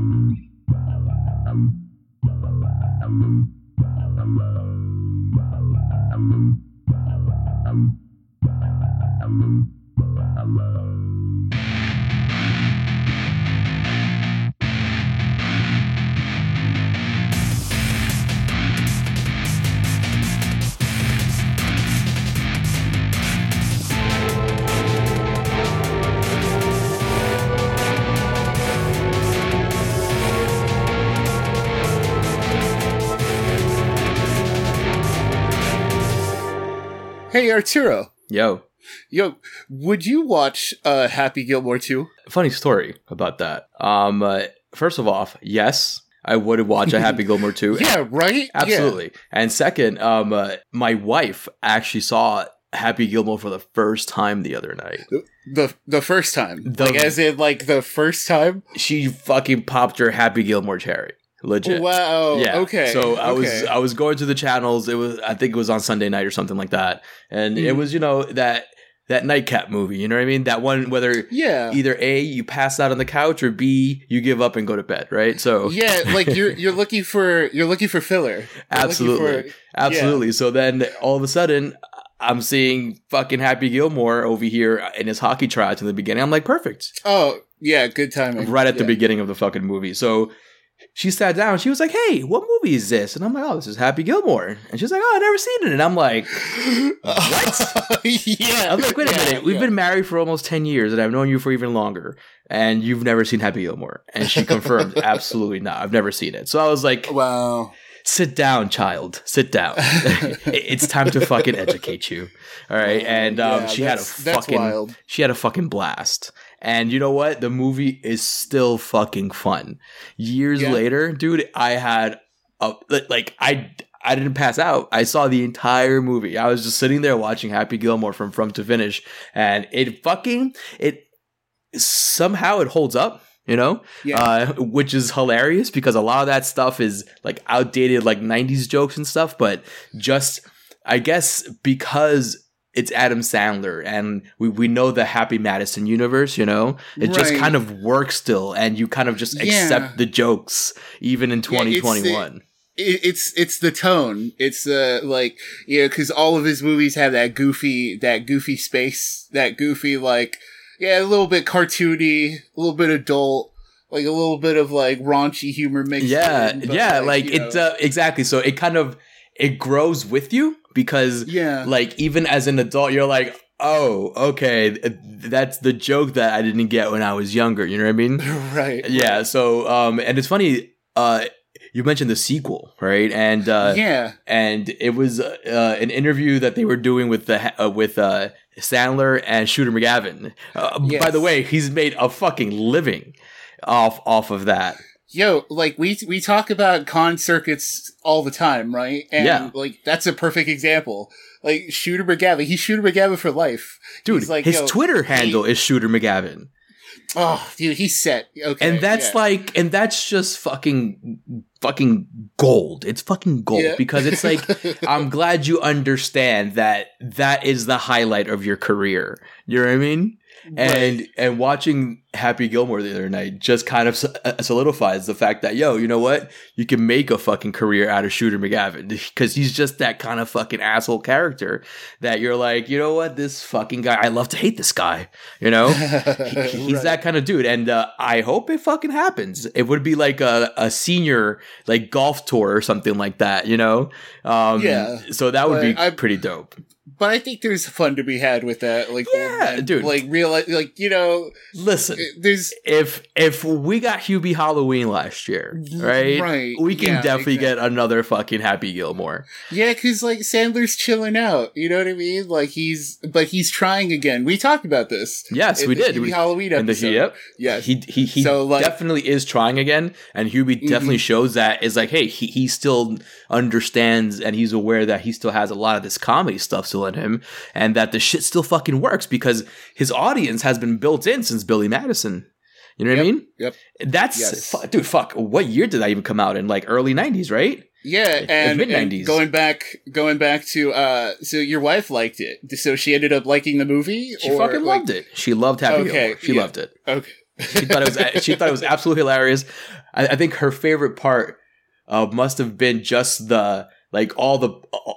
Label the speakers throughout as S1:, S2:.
S1: Thank you. Hey Arturo,
S2: Yo,
S1: yo, would you watch uh, Happy Gilmore too?
S2: funny story about that. Um, uh, first of all, yes, I would watch a Happy Gilmore too.
S1: Yeah, right.
S2: absolutely. And second, um, uh, my wife actually saw Happy Gilmore for the first time the other night.
S1: The the first time,
S2: The-
S1: like as in like the first time.
S2: She fucking popped her Happy Gilmore cherry. Legit.
S1: Wow.
S2: Yeah.
S1: Okay.
S2: So I was. I was going through the channels. It was I think it was on Sunday night or something like that, and it
S1: Mhm.
S2: was you know that that nightcap movie. You know what I mean? That one whether
S1: yeah.
S2: either a you pass out on the couch or b you give up and go to bed. Right? So
S1: Yeah, like you're you're looking for you're looking for filler. You're
S2: Absolutely.
S1: for-
S2: Absolutely. So then all of a sudden, I'm seeing fucking Happy Gilmore over here in his hockey tryouts in the beginning. I'm like, perfect.
S1: oh yeah, good timing.
S2: Right at the beginning of the fucking movie. So she sat down. She was like, hey, what movie is this? And I'm like, oh, this is Happy Gilmore. And she's like, oh, I've never seen it. And I'm like,
S1: what? yeah.
S2: I'm like, wait a
S1: yeah,
S2: minute. We've
S1: yeah.
S2: been married for almost 10 years and I've known you for even longer. And you've never seen Happy Gilmore. And she confirmed, absolutely not. I've never seen it. So I was like,
S1: Wow.
S2: sit down, child. Sit down. it's time to fucking educate you. All right. And um,
S1: Yeah,
S2: she had a fucking she had a fucking blast. And you know what? The movie is still fucking fun. Years
S1: Yeah.
S2: later, dude, I had a like I I didn't pass out. I saw the entire movie. I was just sitting there watching Happy Gilmore from from to finish, and it fucking it somehow it holds up. You know,
S1: Yeah.
S2: uh, which is hilarious because a lot of that stuff is like outdated, like '90s jokes and stuff. But just, I guess, because it's Adam Sandler and we, we know the Happy Madison universe, you know, it just kind of works still, and you kind of just
S1: Yeah.
S2: accept the jokes even in
S1: Yeah, it's the-
S2: 2021.
S1: it, it's it's the tone. It's the like you know because all of his movies have that goofy that goofy space that goofy like yeah a little bit cartoony, a little bit adult, like a little bit of like raunchy humor mixed.
S2: yeah,
S1: in,
S2: yeah, like,
S1: you
S2: it's uh, exactly. So it kind of it grows with you because
S1: yeah.
S2: like even as an adult you're like oh okay that's the joke that i didn't get when i was younger you know what i mean?
S1: Right.
S2: Yeah so um and it's funny uh you mentioned the sequel right? And uh
S1: yeah.
S2: and it was uh, an interview that they were doing with the uh, with uh sandler and shooter mcgavin. Uh, by the way he's made a fucking living off off of that
S1: yo like we we talk about con circuits all the time right? And
S2: Yeah.
S1: like that's a perfect example. Like shooter mcgavin he's shooter mcgavin for life.
S2: Dude
S1: He's like,
S2: his twitter handle is shooter mcgavin.
S1: Oh dude he's set. Okay
S2: and that's
S1: yeah.
S2: like and that's just fucking fucking gold. It's fucking gold
S1: Yeah.
S2: because it's like i'm glad you understand that that is the highlight of your career. You know what i mean and and watching happy gilmore the other night just kind of uh, solidifies the fact that yo you know what? You can make a fucking career out of shooter mcgavin because he's just that kind of fucking asshole character that you're like you know what? This fucking guy i love to hate this guy you know? He- he's
S1: Right.
S2: that kind of dude. And uh, i hope it fucking happens. It would be like a, a senior like golf tour or something like that you know? Um
S1: Yeah.
S2: so that would be
S1: I-
S2: pretty dope
S1: But I think there's fun to be had with that. Like,
S2: Yeah,
S1: old
S2: dude.
S1: Like, real, like you know,
S2: listen eh,
S1: there's
S2: if if we got Hubie Halloween last year, right?
S1: Right,
S2: We can
S1: yeah,
S2: definitely get another fucking Happy Gilmore.
S1: yeah, because like Sandler's chilling out. You know what I mean? Like he's, but he's trying again. We talked about this.
S2: Yes, we did.
S1: Hubie
S2: We-
S1: Halloween
S2: And the,
S1: episode.
S2: yep.
S1: Yes.
S2: He he he
S1: So, like-
S2: definitely is trying again, and Hubie mm-hmm. definitely shows that is like, hey, he he still understands and he's aware that he still has a lot of this comedy stuff still in him, and that the shit still fucking works because his audience has been built in since Billy Madison. You know what I mean?
S1: yep.
S2: That's
S1: Yes.
S2: fu- dude. Fuck. What year did that even come out in? Like early '90s, right?
S1: Yeah, and,
S2: mid-
S1: and
S2: 90s.
S1: going back, going back to, uh, so your wife liked it, so she ended up liking the movie.
S2: She fucking loved it. She loved Happy
S1: Okay,
S2: Gilmore. She
S1: yeah.
S2: loved it.
S1: Okay,
S2: She thought it was she thought it was absolutely hilarious. I, I think her favorite part uh, must have been just the like all the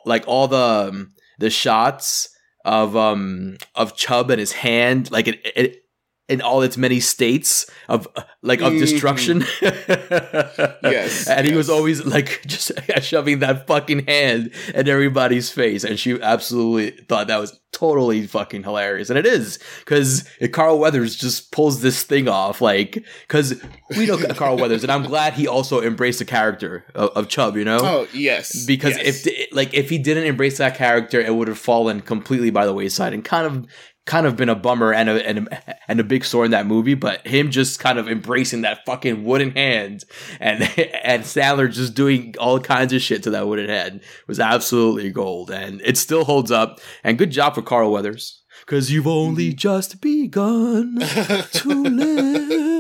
S2: like all the um, the shots of um of Chubb and his hand like it, it in all its many states of like of destruction.
S1: yes.
S2: And he was always like just shoving that fucking hand in everybody's face. And she absolutely thought that was totally fucking hilarious. And it is because Carl Weathers just pulls this thing off. Like, because we know Carl Weathers, and I'm glad he also embraced the character of, of Chubb, you know?
S1: Oh, yes.
S2: because
S1: yes.
S2: if like if he didn't embrace that character, it would have fallen completely by the wayside and kind of kind of been a bummer and a and a, and a big sore in that movie. But him just kind of embracing that fucking wooden hand and and Sandler just doing all kinds of shit to that wooden hand was absolutely gold, and it still holds up. And good job for Carl Weathers. Cause you've only mm-hmm. just begun to live.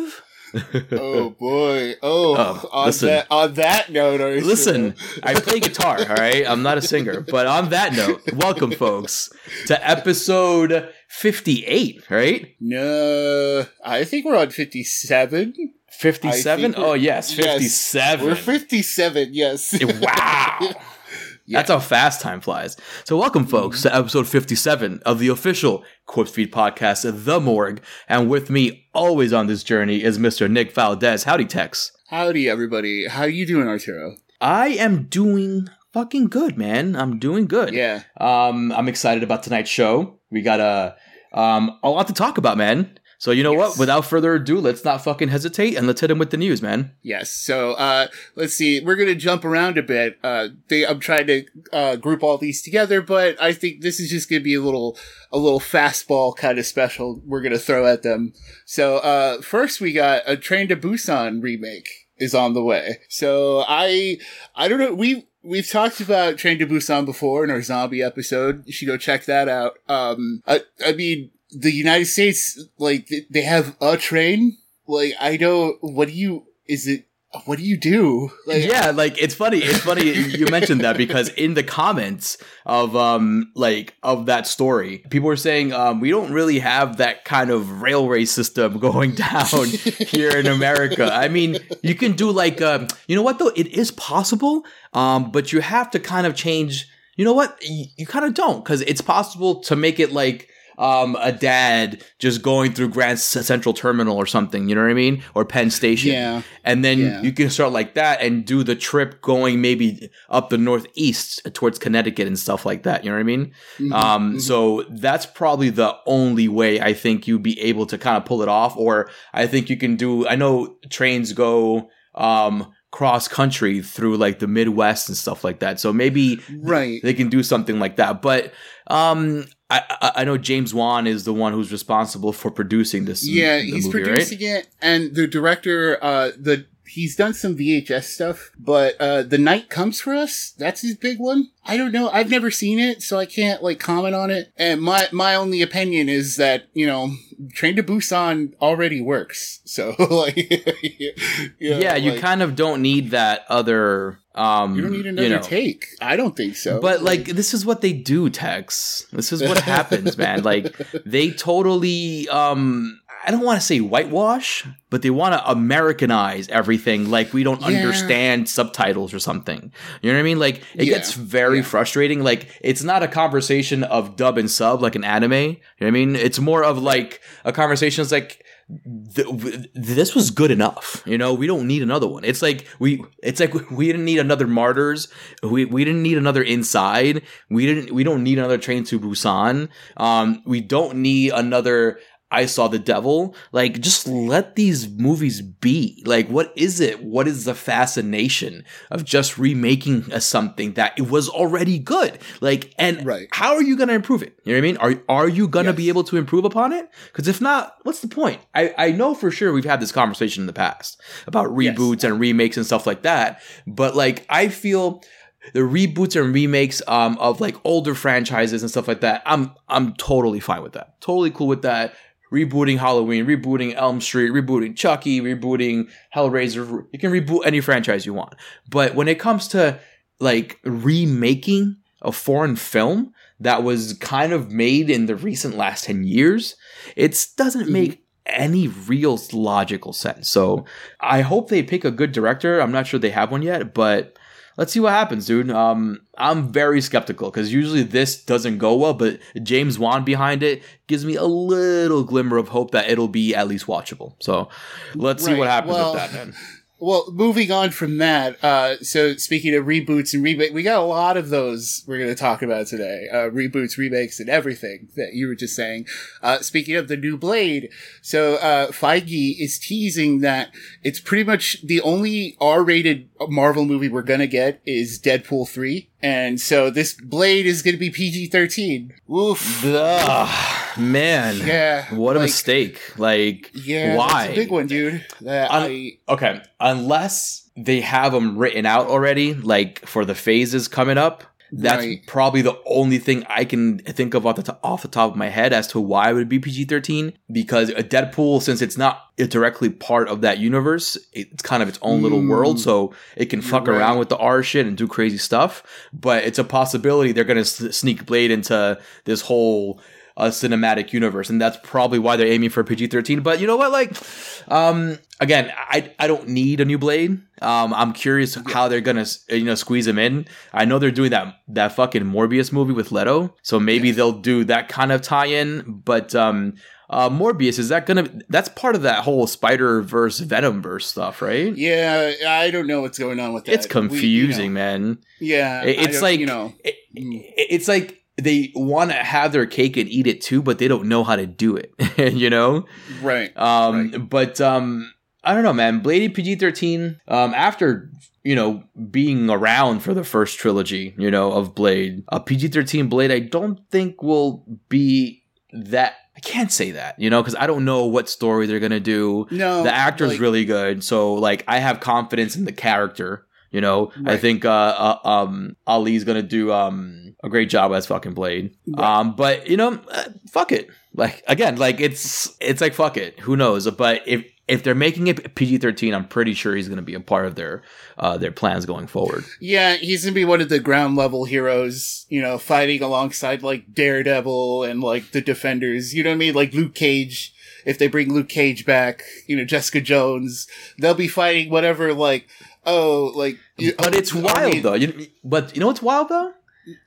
S1: oh boy! Oh,
S2: Oh,
S1: on
S2: listen.
S1: that on that note, Ursula.
S2: Listen, I play guitar, all right? I'm not a singer. But on that note, welcome, folks, to episode 58, right?
S1: No, I think we're on fifty-seven.
S2: 57? Oh, yes,
S1: yes,
S2: 57.
S1: We're fifty-seven. Yes.
S2: wow.
S1: Yeah.
S2: That's how fast time flies. So, welcome, folks, to episode 57 of the official Corpsefeed podcast, The Morgue. And with me, always on this journey, is Mr. Nick Valdez. Howdy, Tex.
S1: Howdy, everybody. How you doing, Arturo?
S2: I am doing fucking good, man. I'm doing good.
S1: Yeah.
S2: Um, I'm excited about tonight's show. We got a um a lot to talk about, man. So you know what? Without further ado, let's not fucking hesitate and let's hit him with the news, man.
S1: Yes. So, uh, let's see. We're gonna jump around a bit. Uh, they, I'm trying to uh, group all these together, but I think this is just gonna be a little, a little fastball kind of special. We're gonna throw at them. So, uh, first we got a Train to Busan remake is on the way. So I, I don't know. We we've talked about Train to Busan before in our zombie episode. You should go check that out. Um, I, I mean, the United States, like they have a train. Like I don't. What do you? Is it? What do you do? Like,
S2: yeah, like it's funny. It's funny you mentioned that because in the comments of um like of that story, people were saying um we don't really have that kind of railway system going down here in America. I mean, you can do like um you know what though it is possible, um but you have to kind of change. You know what you, you kind of don't because it's possible to make it like um a dad just going through Grand Central Terminal or something. You know what I mean? Or Penn Station
S1: Yeah.
S2: and then
S1: Yeah.
S2: you can start like that and do the trip going maybe up the northeast towards Connecticut and stuff like that. You know what I mean?
S1: Mhm,
S2: Um,
S1: mhm.
S2: so that's probably the only way I think you'd be able to kind of pull it off. Or I think you can do. I know trains go um cross country through like the Midwest and stuff like that. So maybe
S1: right.
S2: they can do something like that. But um, I I, know James Wan is the one who's responsible for producing this.
S1: Yeah, he's
S2: movie, right?
S1: producing it, and the director, uh, the he's done some VHS stuff, but uh, the night comes for us. That's his big one. I don't know. I've never seen it, so I can't like comment on it. And my my only opinion is that you know, Train to Busan already works. So like, yeah,
S2: yeah, you
S1: like,
S2: kind of don't need that other. Um,
S1: you don't need another
S2: know.
S1: take. I don't think so.
S2: But like, this is what they do, Tex. This is what happens, man. Like, they totally. Um, I don't want to say whitewash, but they want to Americanize everything. Like we don't
S1: Yeah.
S2: understand subtitles or something. You know what I mean? Like it
S1: Yeah.
S2: gets very
S1: Yeah.
S2: frustrating. Like it's not a conversation of dub and sub like an anime. You know what I mean? It's more of like a conversation. It's like th- this was good enough. You know, we don't need another one. It's like we, it's like we didn't need another Martyrs. We we didn't need another Inside. We didn't. We don't need another Train to Busan. Um, we don't need another. I saw the devil. Like, just let these movies be. Like, what is it? What is the fascination of just remaking a something that it was already good? Like, and
S1: Right.
S2: how are you going to improve it? You know what I mean? Are are you going to
S1: Yes.
S2: be able to improve upon it? Because if not, what's the point? I I know for sure we've had this conversation in the past about
S1: Yes.
S2: reboots and remakes and stuff like that. But like, I feel the reboots and remakes um, of like older franchises and stuff like that. I'm I'm totally fine with that. Totally cool with that. Rebooting Halloween, rebooting Elm Street, rebooting Chucky, rebooting Hellraiser. You can reboot any franchise you want. But when it comes to like remaking a foreign film that was kind of made in the recent last 10 years, it doesn't
S1: Mhm.
S2: make any real logical sense. So I hope they pick a good director. I'm not sure they have one yet, but let's see what happens, dude. Um, I'm very skeptical because usually this doesn't go well, but James Wan behind it gives me a little glimmer of hope that it'll be at least watchable. So let's right. see what happens well, with that, man
S1: well, moving on from that, uh, so speaking of reboots and remake, we got a lot of those we're going to talk about today. Uh, reboots, remakes, and everything that you were just saying. Uh, speaking of the new Blade, so uh, Feige is teasing that it's pretty much the only R-rated Marvel movie we're going to get is Deadpool 3. And so this Blade is going to be PG 13. Oof.
S2: Man.
S1: Yeah.
S2: What a like, mistake. Like, yeah, why?
S1: big one, dude. That Un- I,
S2: okay. Unless they have them written out already, like for the phases coming up, that's right. probably the only thing I can think of off the, off the top of my head as to why it would be PG 13. Because a Deadpool, since it's not directly part of that universe, it's kind of its own mm. little world. So it can fuck right. around with the R shit and do crazy stuff. But it's a possibility they're going to sneak Blade into this whole a cinematic universe, and that's probably why they're aiming for PG thirteen. But you know what? Like, um, again, I I don't need a new Blade. Um, I'm curious how they're gonna you know squeeze him in. I know they're doing that that fucking Morbius movie with Leto, so maybe yes. they'll do that kind of tie in. But um, uh, Morbius is that gonna? That's part of that whole Spider Verse Venom verse stuff, right?
S1: Yeah, I don't know what's going on with that.
S2: It's confusing, we, you know, man.
S1: Yeah,
S2: it's like you know, it, it's like they want to have their cake and eat it too, but they don't know how to do it. you know,
S1: right?
S2: Um,
S1: right.
S2: but um, I don't know, man. Blade PG thirteen. Um, after you know being around for the first trilogy, you know, of Blade, a PG thirteen Blade, I don't think will be that. I can't say that, you know, because I don't know what story they're gonna do.
S1: No,
S2: the actor's like, really good, so like I have confidence in the character. You know, right. I think uh, uh, um, Ali's gonna do um, a great job as fucking Blade. Right. Um, but you know, uh, fuck it. Like again, like it's it's like fuck it. Who knows? But if if they're making it PG thirteen, I'm pretty sure he's going to be a part of their uh, their plans going forward.
S1: Yeah, he's going to be one of the ground level heroes, you know, fighting alongside like Daredevil and like the Defenders. You know what I mean? Like Luke Cage. If they bring Luke Cage back, you know, Jessica Jones, they'll be fighting whatever like oh, like.
S2: But it's wild though. You, but you know what's wild though?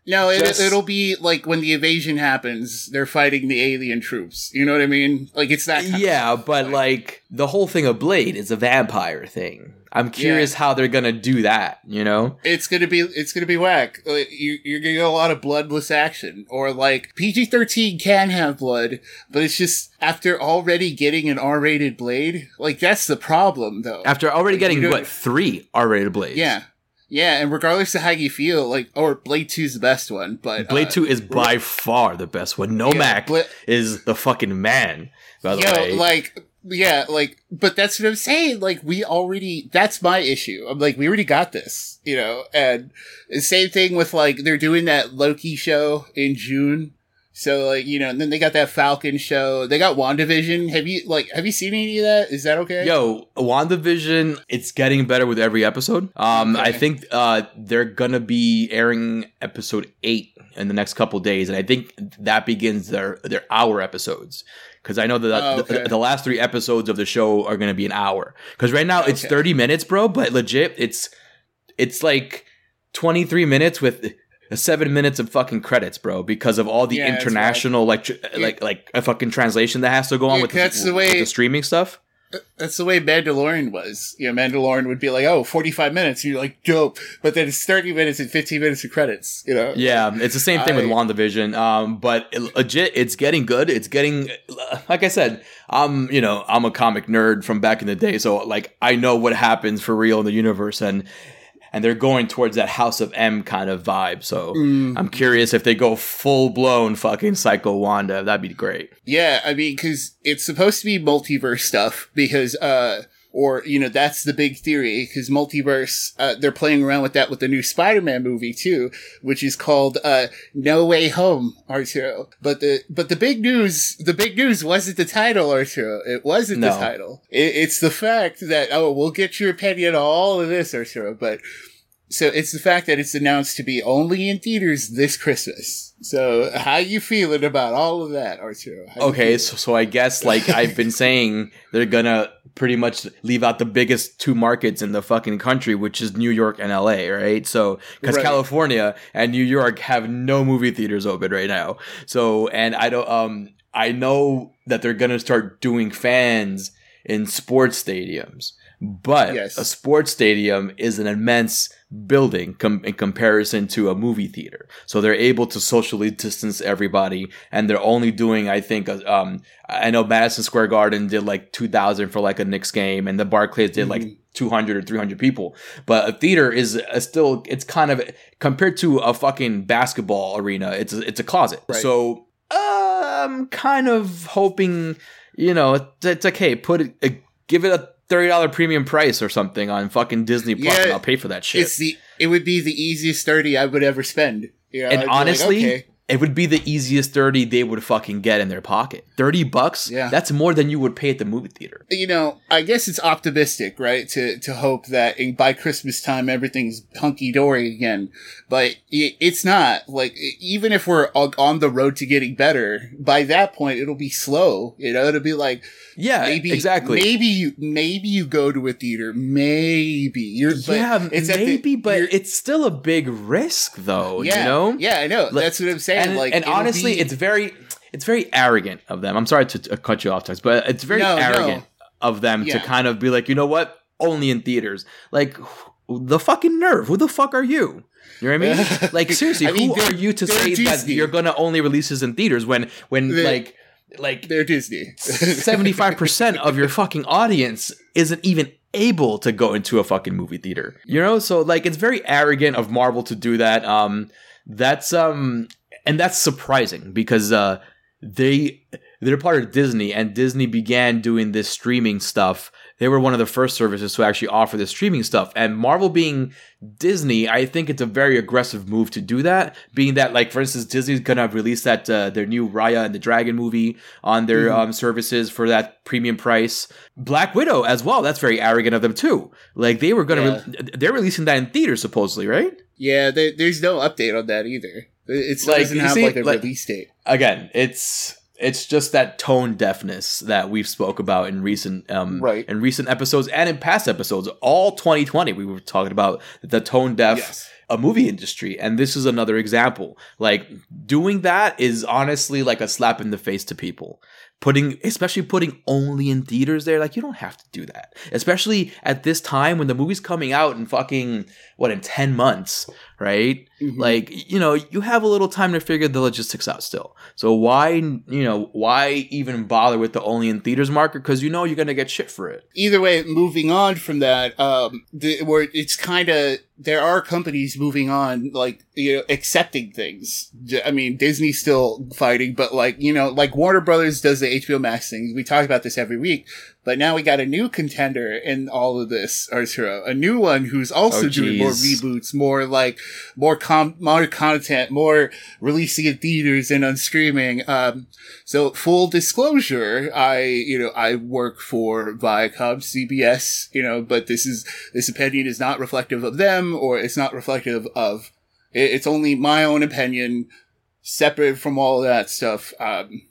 S1: No, it, Just... it'll be like when the invasion happens, they're fighting the alien troops. You know what I mean? Like it's that.
S2: yeah, but like the whole thing of Blade is a vampire thing. I'm curious yeah. how they're gonna do that. You know,
S1: it's gonna be it's gonna be whack. You, you're gonna get a lot of bloodless action, or like PG-13 can have blood, but it's just after already getting an R-rated blade. Like that's the problem, though.
S2: After already like, getting what three R-rated blades?
S1: Yeah, yeah, and regardless of how you feel, like, or Blade 2 is the best one, but
S2: Blade uh, 2 is by far the best one. Nomak yeah, is the fucking man. By the way,
S1: like, yeah, like, but that's what I'm saying. Like, we already, that's my issue. I'm like, we already got this, you know, and same thing with like, they're doing that Loki show in June. So like, you know, and then they got that Falcon show. They got WandaVision. Have you like have you seen any of that? Is that okay?
S2: Yo, WandaVision, it's getting better with every episode. Um okay. I think uh they're gonna be airing episode eight in the next couple days, and I think that begins their their hour episodes because I know that oh, okay. the, the, last three episodes of the show are going to be an hour. Because right now okay. it's thirty minutes, bro. But legit, it's it's like twenty three minutes with seven minutes of fucking credits, bro, because of all the yeah, international like like like a fucking translation that has to go on yeah, with, the, the way, with the streaming stuff.
S1: That's the way Mandalorian was. You know, Mandalorian would be like, oh, 45 minutes. And you're like, dope. But then it's 30 minutes and 15 minutes of credits, you know?
S2: Yeah, it's the same thing I, with WandaVision. Um, but it, legit, it's getting good. It's getting, like I said, I'm, you know, I'm a comic nerd from back in the day. So, like, I know what happens for real in the universe. And and they're going towards that House of M kind of vibe. So mm. I'm curious if they go full blown fucking Psycho Wanda. That'd be great.
S1: Yeah, I mean, because it's supposed to be multiverse stuff. Because uh, or you know that's the big theory because multiverse uh, they're playing around with that with the new spider-man movie too which is called uh, no way home arturo. But the but the big news the big news wasn't the title arturo. It wasn't no. the title. It, it's the fact that oh we'll get your opinion on all of this arturo but so it's the fact that it's announced to be only in theaters this Christmas. So how you feeling about all of that, Arturo?
S2: Okay, so, so I guess like I've been saying, they're gonna pretty much leave out the biggest two markets in the fucking country, which is New York and LA, right? So because
S1: Right.
S2: California and New York have no movie theaters open right now. So and I don't um I know that they're gonna start doing fans in sports stadiums. But
S1: Yes.
S2: a sports stadium is an immense building com- in comparison to a movie theater. So they're able to socially distance everybody, and they're only doing, I think, uh, um, I know Madison Square Garden did like 2,000 for like a Knicks game, and the Barclays did like
S1: Mhm.
S2: 200 or 300 people. But a theater is a still, it's kind of compared to a fucking basketball arena. It's a, it's a closet.
S1: Right.
S2: So uh, I'm kind of hoping, you know, it's, it's like, hey, put it, uh, give it a thirty dollar premium price or something on fucking Disney Plus,
S1: Yeah,
S2: and I'll pay for that shit.
S1: It's the it would be the easiest thirty I would ever spend. You know, I'd
S2: and
S1: be like,
S2: honestly,
S1: okay.
S2: It would be the easiest thirty they would fucking get in their pocket. Thirty bucks,
S1: Yeah.
S2: that's more than you would pay at the movie theater.
S1: you know, I guess it's optimistic, right? To to hope that in, by Christmas time everything's hunky dory again, but it, it's not. Like even if we're on the road to getting better, by that point it'll be slow. You know, it'll be like
S2: Yeah,
S1: maybe
S2: exactly.
S1: Maybe you maybe you go to a theater, maybe you're.
S2: yeah,
S1: it's at the-
S2: maybe, but it's still a big risk, though.
S1: yeah,
S2: You know,
S1: yeah, I know.
S2: Like-
S1: That's what I'm saying.
S2: And,
S1: like,
S2: and honestly,
S1: be-
S2: it's very, it's very arrogant of them. I'm sorry to, cut you off, Tux, but it's very
S1: No, no.
S2: arrogant of them to kind of be like, you know what, only in theaters. Like the fucking nerve. Who the fuck are you? You know what I mean? Like seriously,
S1: I mean,
S2: who
S1: they're-
S2: you to say that you're gonna only release this in theaters when when
S1: They're-
S2: like like
S1: they're Disney.
S2: 75% of your fucking audience isn't even able to go into a fucking movie theater. You know, so like it's very arrogant of Marvel to do that. Um that's um and that's surprising because uh they they're part of Disney and Disney began doing this streaming stuff. They were one of the first services to actually offer this streaming stuff. And Marvel being Disney, I think it's a very aggressive move to do that. Being that, like, for instance, Disney's gonna release that uh, their new Raya and the Dragon movie on their
S1: Mhm.
S2: um, services for that premium price. Black Widow as well. That's very arrogant of them too. Like they were gonna, re- they're releasing that in theaters supposedly, right?
S1: yeah, there, there's no update on that either. It still
S2: Like,
S1: doesn't have
S2: see,
S1: like a
S2: like-
S1: release date.
S2: Again, it's it's just that tone deafness that we've spoke about in recent um
S1: Right.
S2: in recent episodes and in past episodes. All 2020, we were talking about the tone deaf
S1: Yes.
S2: a movie industry and this is another example like doing that is honestly like a slap in the face to people putting especially putting only in theaters there like you don't have to do that. Especially at this time when the movie's coming out in fucking what in 10 months right?
S1: Mhm.
S2: like you know you have a little time to figure the logistics out still. So why you know why even bother with the only in theaters market? Because you know you're gonna get shit for it.
S1: Either way, moving on from that, um, the, where it's kind of there are companies moving on, like you know, accepting things. I mean, Disney's still fighting, but like you know, like Warner Brothers does the HBO Max things. We talk about this every week, but now we got a new contender in all of this, Arturo, a new one who's also
S2: Oh,
S1: doing more reboots, more like more com- more content, more releasing in theaters and on streaming. Um, so full disclosure, I, you know, I work for Viacom, CBS, you know, but this is, this opinion is not reflective of them or it's not reflective of, it's only my own opinion, separate from all that stuff. Um,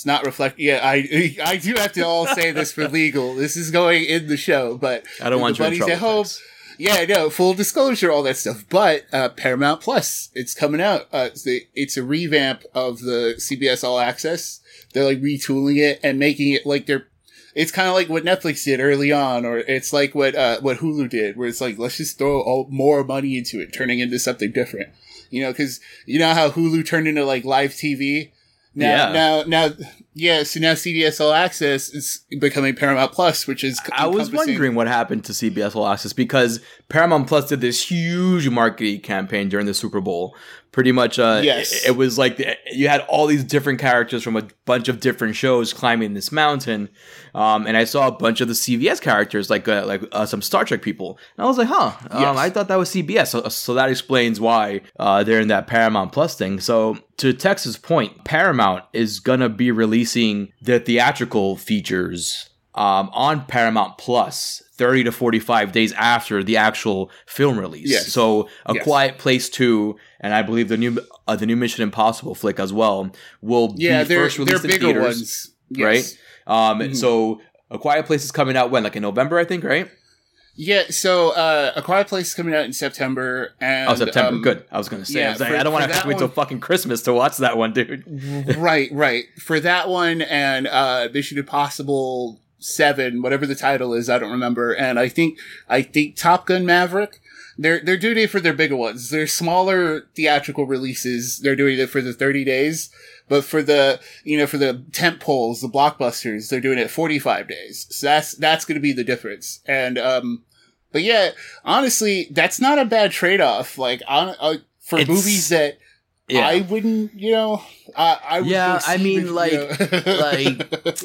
S1: it's not reflect. Yeah, I I do have to all say this for legal. This is going in the show, but
S2: i don't
S1: The
S2: want you in
S1: buddies at home,
S2: Tex.
S1: yeah, no, full disclosure, all that stuff. But uh, Paramount Plus, it's coming out. Uh, it's, the, it's a revamp of the CBS All Access. They're like retooling it and making it like they're. It's kind of like what Netflix did early on, or it's like what uh, what Hulu did, where it's like let's just throw all, more money into it, turning into something different. You know, because you know how Hulu turned into like live TV. Now,
S2: Yeah.
S1: now, now, yeah. So now CBS All Access is becoming Paramount Plus, which is
S2: I was wondering what happened to CBS All Access because Paramount Plus did this huge marketing campaign during the Super Bowl. Pretty much, uh,
S1: Yes.
S2: it, it was like the, you had all these different characters from a bunch of different shows climbing this mountain, um, and I saw a bunch of the CBS characters, like uh, like uh, some Star Trek people, and I was like, huh, um,
S1: Yes.
S2: I thought that was CBS, so, so that explains why uh, they're in that Paramount Plus thing. So to Tex's point, Paramount is gonna be releasing the theatrical features um, on Paramount Plus 30 to 45 days after the actual film release.
S1: Yes.
S2: So A
S1: Yes.
S2: Quiet Place 2 and I believe the new uh, the new Mission Impossible flick as well will
S1: Yeah,
S2: be first released in theaters,
S1: ones, yes.
S2: right? Um
S1: Mhm.
S2: so A Quiet Place is coming out when like in November I think, right?
S1: Yeah, so uh, A Quiet Place is coming out in September, and
S2: oh, September.
S1: um,
S2: Good. I was going to say. I,
S1: yeah,
S2: was like, I don't want to have to wait till fucking Christmas to watch that one, dude.
S1: right, right. For that one and uh, Mission Impossible Seven, whatever the title is, I don't remember. And I think I think Top Gun Maverick. They're they're doing it for their bigger ones. They're smaller theatrical releases. They're doing it for the thirty days. But for the you know for the tent poles, the blockbusters, they're doing it forty five days. So that's that's going to be the difference. And um, but yeah, honestly, that's not a bad trade off. Like on uh, for
S2: It's-
S1: movies that
S2: Yeah.
S1: I wouldn't, you know, I, I would
S2: Yeah, I mean, like-
S1: you know.
S2: like-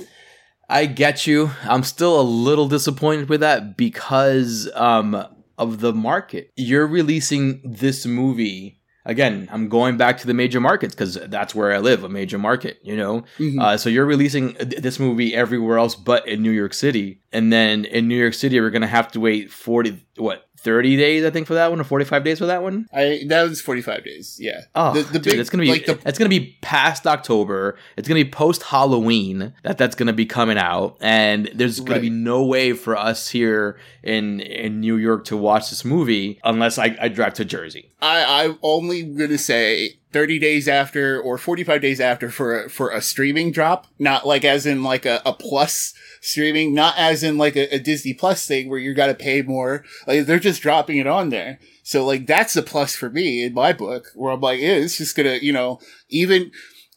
S2: I get you. I'm still a little disappointed with that because um of the market. You're releasing this movie again. I'm going back to the major markets because that's where I live, a major market. You know,
S1: Mhm.
S2: uh, so you're releasing th- this movie everywhere else but in New York City, and then in New York City we're gonna have to wait forty what. 30 days, I think, for that one, or 45 days for that one.
S1: I that was forty five days. Yeah.
S2: Oh,
S1: The- the
S2: dude,
S1: big-
S2: it's gonna be
S1: like the-
S2: it's gonna be past October. It's gonna be post Halloween that that's gonna be coming out, and there's gonna
S1: Right.
S2: be no way for us here in in New York to watch this movie unless I, I drive to Jersey.
S1: I I'm only gonna say thirty days after or forty five days after for a, for a streaming drop, not like as in like a, a plus streaming, not as in like a, a Disney Plus thing where you got to pay more. Like they're just dropping it on there. So like that's a plus for me in my book where I'm like, yeah, it's just gonna you know even.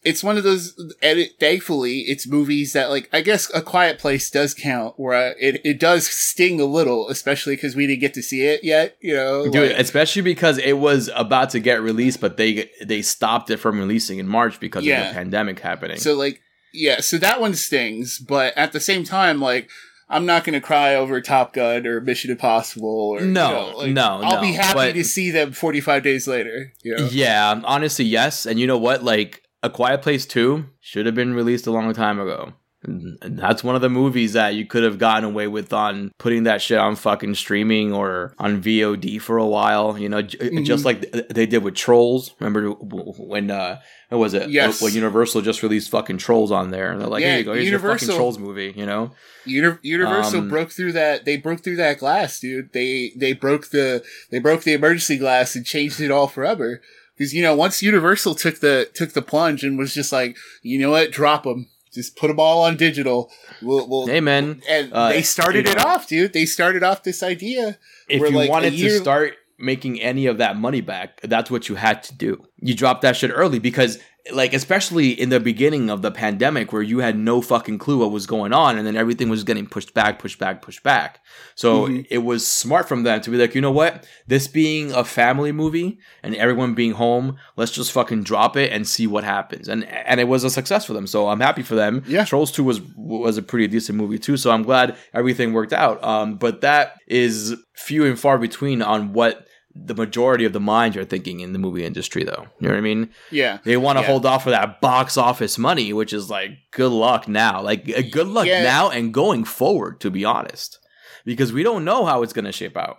S1: It's one of those, edit thankfully, it's movies that, like, I guess A Quiet Place does count, where it, it does sting a little, especially because we didn't get to see it yet, you know?
S2: Dude,
S1: like-
S2: especially because it was about to get released, but they they stopped it from releasing in March because of the pandemic happening.
S1: So like, yeah, so that one stings, but at the same time, like, I'm not gonna cry over Top Gun or Mission Impossible or you
S2: No,
S1: know, like,
S2: no,
S1: I'll
S2: no,
S1: be happy
S2: but-
S1: to see them 45 days later. You know?
S2: Yeah, honestly, yes. And you know what? Like, A Quiet Place 2 should have been released a long time ago. And that's one of the movies that you could have gotten away with on putting that shit on fucking streaming or on VOD for a while, you know, j-
S1: Mhm.
S2: just like th- they did with Trolls. Remember when, uh, what was it?
S1: Yes.
S2: When Universal just released fucking Trolls on there. And they're like,
S1: Yeah,
S2: here you go, here's your fucking Trolls movie, you know?
S1: Uni- Universal
S2: Um,
S1: broke through that. They broke through that glass, dude. They they broke the they broke the emergency glass and changed it all forever. Because you know, once Universal took the took the plunge and was just like, you know what, drop them, just put them all on digital. We'll, we'll
S2: man,
S1: and
S2: uh,
S1: they started it
S2: know.
S1: off, dude. They started off this idea.
S2: if you
S1: like
S2: wanted to start making any of that money back, that's what you had to do. You dropped that shit early because, like, especially in the beginning of the pandemic where you had no fucking clue what was going on and then everything was getting pushed back, pushed back, pushed back. So
S1: Mhm.
S2: it was smart from them to be like, you know what? This being a family movie and everyone being home, let's just fucking drop it and see what happens. And and it was a success for them. So I'm happy for them.
S1: Yeah.
S2: Trolls 2 was was a pretty decent movie too. So I'm glad everything worked out. Um, but that is few and far between on what the majority of the minds are thinking in the movie industry though. You know what I mean?
S1: Yeah.
S2: They want to
S1: Yeah.
S2: hold off for that box office money, which is like good luck now. Like uh, good luck
S1: Yeah.
S2: now and going forward, to be honest. Because we don't know how it's gonna shape out.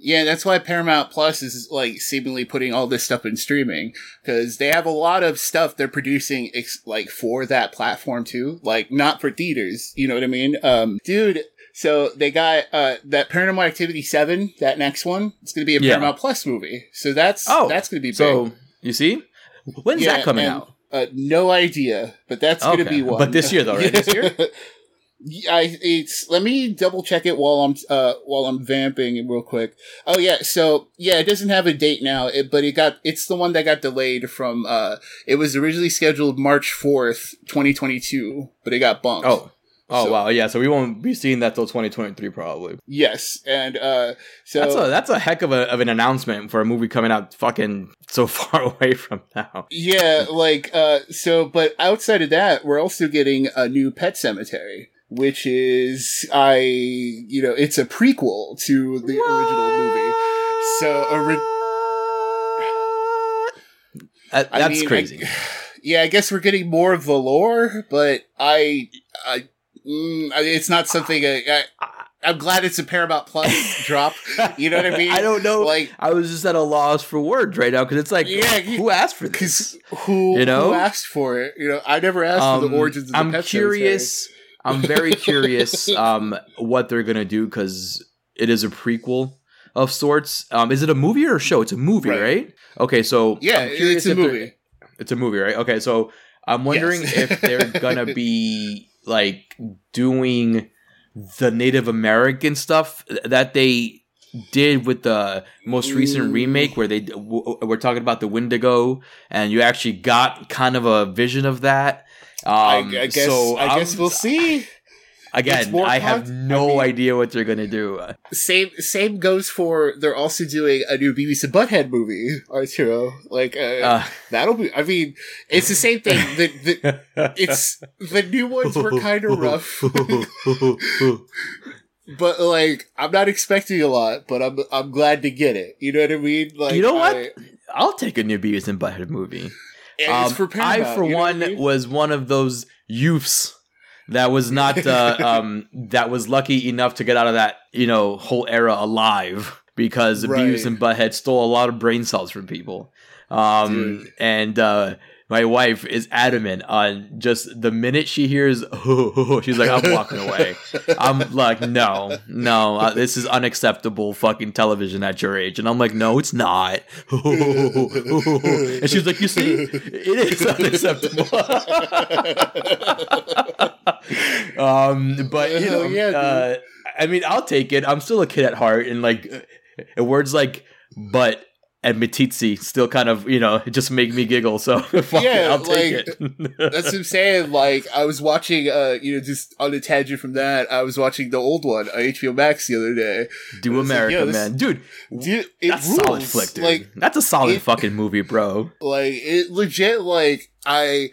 S1: Yeah, that's why Paramount Plus is like seemingly putting all this stuff in streaming because they have a lot of stuff they're producing ex- like for that platform too, like not for theaters. You know what I mean? Um, dude. So they got uh that Paranormal Activity Seven, that next one. It's going to be a
S2: Yeah.
S1: Paramount Plus movie, so that's
S2: Oh,
S1: that's going to be big.
S2: So you see? When's
S1: Yeah,
S2: that coming
S1: and,
S2: out?
S1: Uh, no idea, but that's going to be one.
S2: But this year, though, right? This year?
S1: I, it's let me double check it while I'm uh while I'm vamping real quick. Oh yeah, so yeah, it doesn't have a date now, it, but it got it's the one that got delayed from uh it was originally scheduled March fourth, twenty twenty two, but it got bumped.
S2: Oh. Oh
S1: So-
S2: wow, yeah. So we won't be seeing that till 2023 probably.
S1: yes, and uh so
S2: That's a that's a heck of a of an announcement for a movie coming out fucking so far away from now.
S1: yeah, like uh so, but outside of that, we're also getting a new Pet Sematary. Which is, I, you know, it's a prequel to the original movie. So, ori-
S2: That-
S1: I
S2: that's
S1: mean,
S2: crazy.
S1: I- yeah, I guess we're getting more of the lore, but I, I, Mm, it's not something. I, I, I'm glad it's a Paramount Plus drop. You know what I mean?
S2: I don't know.
S1: Like,
S2: I was just at a loss for words right now because it's like,
S1: Yeah,
S2: who asked for this?
S1: who
S2: You know?
S1: who asked for it? You know, I never asked for
S2: Um,
S1: the origins of the
S2: I'm
S1: Pet
S2: curious. I'm very curious um, what they're gonna do because it is a prequel of sorts. Um, is it a movie or a show? It's a movie,
S1: Right.
S2: right? Okay, so
S1: Yeah, it's a movie.
S2: It's a movie, right? Okay, so I'm wondering
S1: Yes.
S2: if they're gonna be like doing the Native American stuff that they did with the most recent remake, where they w- we're talking about the Wendigo, and you actually got kind of a vision of that. Um,
S1: I, I guess.
S2: so
S1: I
S2: I'm-
S1: guess we'll see.
S2: Again, I have no
S1: I mean-
S2: idea what they're gonna do.
S1: Same same goes for they're also doing a new Beavis and Butthead movie, Arturo. Like uh,
S2: Uh,
S1: that'll be. I mean, it's the same thing. The, the, it's the new ones were kind of rough, but like I'm not expecting a lot. But I'm I'm glad to get it. You know what I mean? Like
S2: You know what?
S1: I-
S2: I'll take a new Beavis and Butthead movie. Um,
S1: for Paramount,
S2: I, for
S1: you know what
S2: one,
S1: I mean?
S2: was one of those youths that was not uh, um, that was lucky enough to get out of that you know whole era alive because
S1: Right.
S2: Beavis and Butthead stole a lot of brain cells from people. Um,
S1: Dude.
S2: and uh, my wife is adamant on just the minute she hears, she's like, "I'm walking away." I'm like, "No, no, uh, this is unacceptable fucking television at your age," and I'm like, "No, it's not." and she's like, "You see, it is unacceptable." um, but you know,
S1: yeah,
S2: uh, I mean, I'll take it. I'm still a kid at heart, and like uh, words like "but" and "mititsi" still kind of you know just make me giggle. So fuck it,
S1: Yeah,
S2: I'll take
S1: like,
S2: it.
S1: That's what I'm saying. Like, I was watching, uh, you know, just on a tangent from that, I was watching the old one on HBO Max the other day.
S2: Do
S1: like,
S2: America,
S1: this-
S2: man, dude.
S1: Dude, it
S2: That's a
S1: rules.
S2: solid flick, dude.
S1: Like,
S2: that's a solid
S1: it-
S2: fucking movie, bro.
S1: like it legit. Like, I,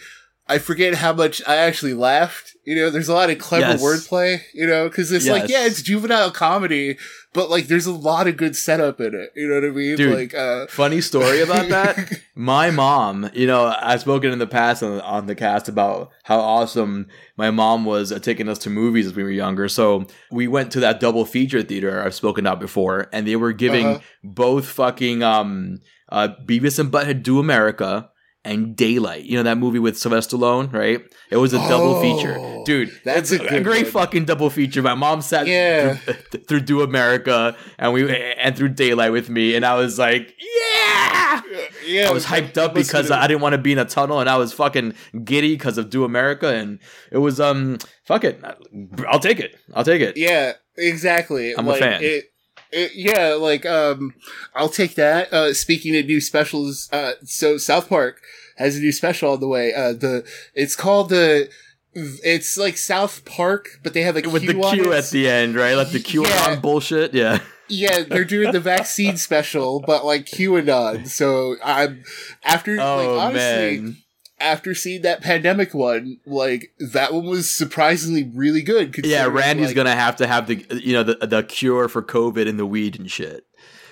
S1: I forget how much I actually laughed. You know, there's a lot of clever
S2: Yes.
S1: wordplay. You know, because it's like, yeah, it's juvenile comedy, but like, there's a lot of good setup in it. You know what I mean?
S2: Dude.
S1: Like, uh,
S2: Funny story about that. my mom, you know, I've spoken in the past on, on the cast about how awesome my mom was at taking us to movies as we were younger. So we went to that double feature theater I've spoken about before, and they were giving
S1: Uh-huh.
S2: both fucking um uh Beavis and Butthead Do America and Daylight. You know that movie with Sylvester Stallone, right? It was a double
S1: Oh,
S2: feature, dude.
S1: that's a
S2: a, great
S1: one.
S2: fucking double feature. My mom sat
S1: Yeah.
S2: through, through Do America and we and through Daylight with me, and I was like, yeah.
S1: yeah,
S2: I was hyped up because I didn't want to be in a tunnel, and I was fucking giddy because of Do America, and it was um, fuck it, I'll take it, I'll take it.
S1: Yeah, exactly.
S2: I'm a fan.
S1: It, it, yeah, like um, I'll take that. Uh, speaking of new specials, uh, so South Park has a new special on the way. Uh, the it's called the. It's like South Park, but they have a
S2: With
S1: Q
S2: the Q at the end, right? Like the QAnon
S1: Yeah.
S2: bullshit. Yeah.
S1: Yeah, they're doing the vaccine special, but like QAnon. So I'm after like
S2: Oh
S1: honestly,
S2: man.
S1: After seeing that pandemic one, like that one was surprisingly really good.
S2: Yeah, Randy's
S1: like,
S2: gonna have to have the you know the the cure for COVID and the weed and shit.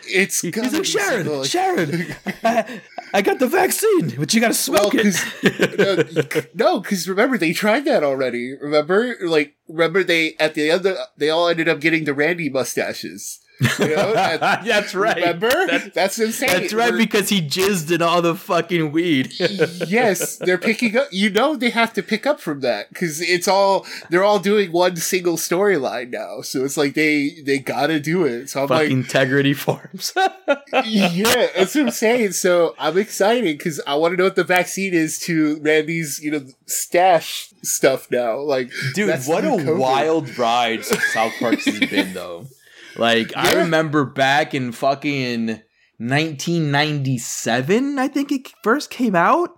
S1: It's
S2: He's like Sharon,
S1: like-
S2: Sharon, I, I got the vaccine, but you gotta smoke
S1: Well,
S2: it.
S1: no, because remember they tried that already. Remember, like remember they at the end they all ended up getting the Randy mustaches. You know, At-
S2: That's right.
S1: Remember,
S2: That's-
S1: that's insane.
S2: That's right,
S1: We're-
S2: because he jizzed in all the fucking weed.
S1: yes, they're picking up. You know, they have to pick up from that because it's all they're all doing one single storyline now. So it's like they they gotta do it. So I'm like,
S2: integrity forms.
S1: yeah, that's what I'm saying. So I'm excited because I want to know what the vaccine is to Randy's, you know, stash stuff now. Like,
S2: Dude, what a
S1: COVID.
S2: wild ride South Park has been, though. Like, I remember back in fucking 1997, I think it first came out.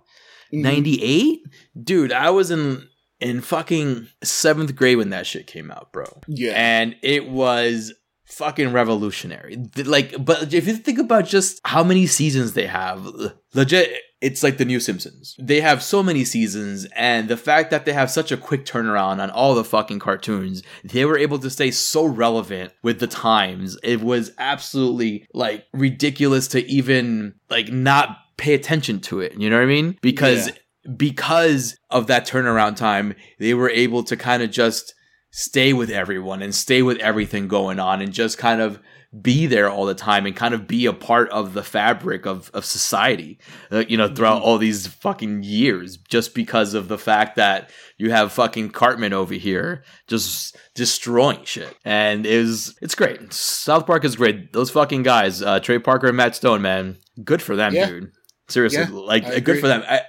S1: Mhm.
S2: 98? Dude, I was in in fucking seventh grade when that shit came out, bro.
S1: Yeah,
S2: and it was fucking revolutionary. Like, but if you think about just how many seasons they have, legit, it's like the new Simpsons. They have so many seasons, and the fact that they have such a quick turnaround on all the fucking cartoons, they were able to stay so relevant with the times. It was absolutely like ridiculous to even like not pay attention to it. You know what I mean? Because
S1: Yeah.
S2: because of that turnaround time, they were able to kind of just stay with everyone and stay with everything going on and just kind of be there all the time and kind of be a part of the fabric of, of society, uh, you know, throughout all these fucking years, just because of the fact that you have fucking Cartman over here just destroying shit. And it was, it's great. South Park is great. Those fucking guys, uh, Trey Parker and Matt Stone, man, good for them,
S1: Yeah.
S2: dude. Seriously,
S1: Yeah,
S2: like good for them. I,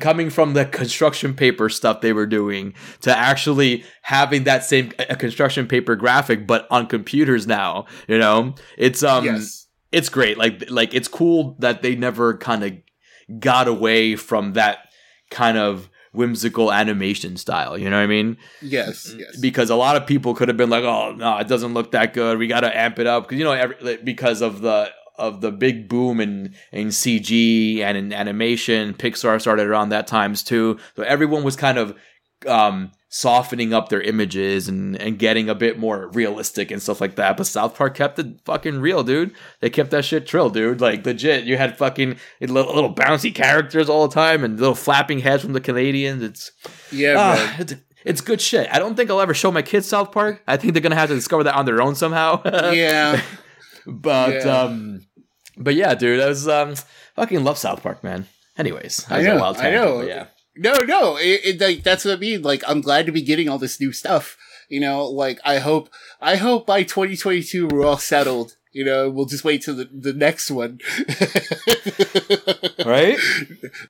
S2: coming from the construction paper stuff they were doing to actually having that same a construction paper graphic but on computers now you know it's um
S1: yes.
S2: it's great like like it's cool that they never kind of got away from that kind of whimsical animation style you know what i mean
S1: Yes. Yes.
S2: because a lot of people could have been like oh no it doesn't look that good we got to amp it up because you know every, because of the of the big boom in in CG and in animation Pixar started around that times too so everyone was kind of um softening up their images and and getting a bit more realistic and stuff like that but South Park kept it fucking real dude they kept that shit trill dude like legit you had fucking little, little bouncy characters all the time and little flapping heads from the Canadians it's
S1: yeah.
S2: Ah,
S1: man.
S2: it's, it's good shit. I don't think I'll ever show my kids South Park. I think they're gonna have to discover that on their own somehow.
S1: yeah.
S2: But
S1: Yeah.
S2: um, but yeah, dude, I was um, fucking love South Park, man. Anyways,
S1: I
S2: was a
S1: know, I
S2: tangent,
S1: know.
S2: yeah,
S1: No, no. It, it, like that's what I mean. Like I'm glad to be getting all this new stuff. You know, like I hope, I hope by 2022 we're all settled. You know, we'll just wait till the, the next one.
S2: right?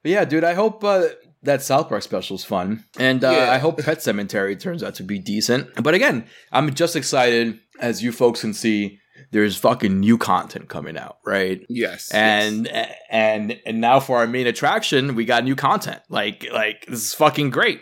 S2: but yeah, dude, I hope uh, that South Park special is fun, and uh,
S1: Yeah.
S2: I hope Pet Sematary turns out to be decent. But again, I'm just excited, as you folks can see. There's fucking new content coming out, right?
S1: yes.
S2: and and and now for our main attraction we got new content like like this is fucking great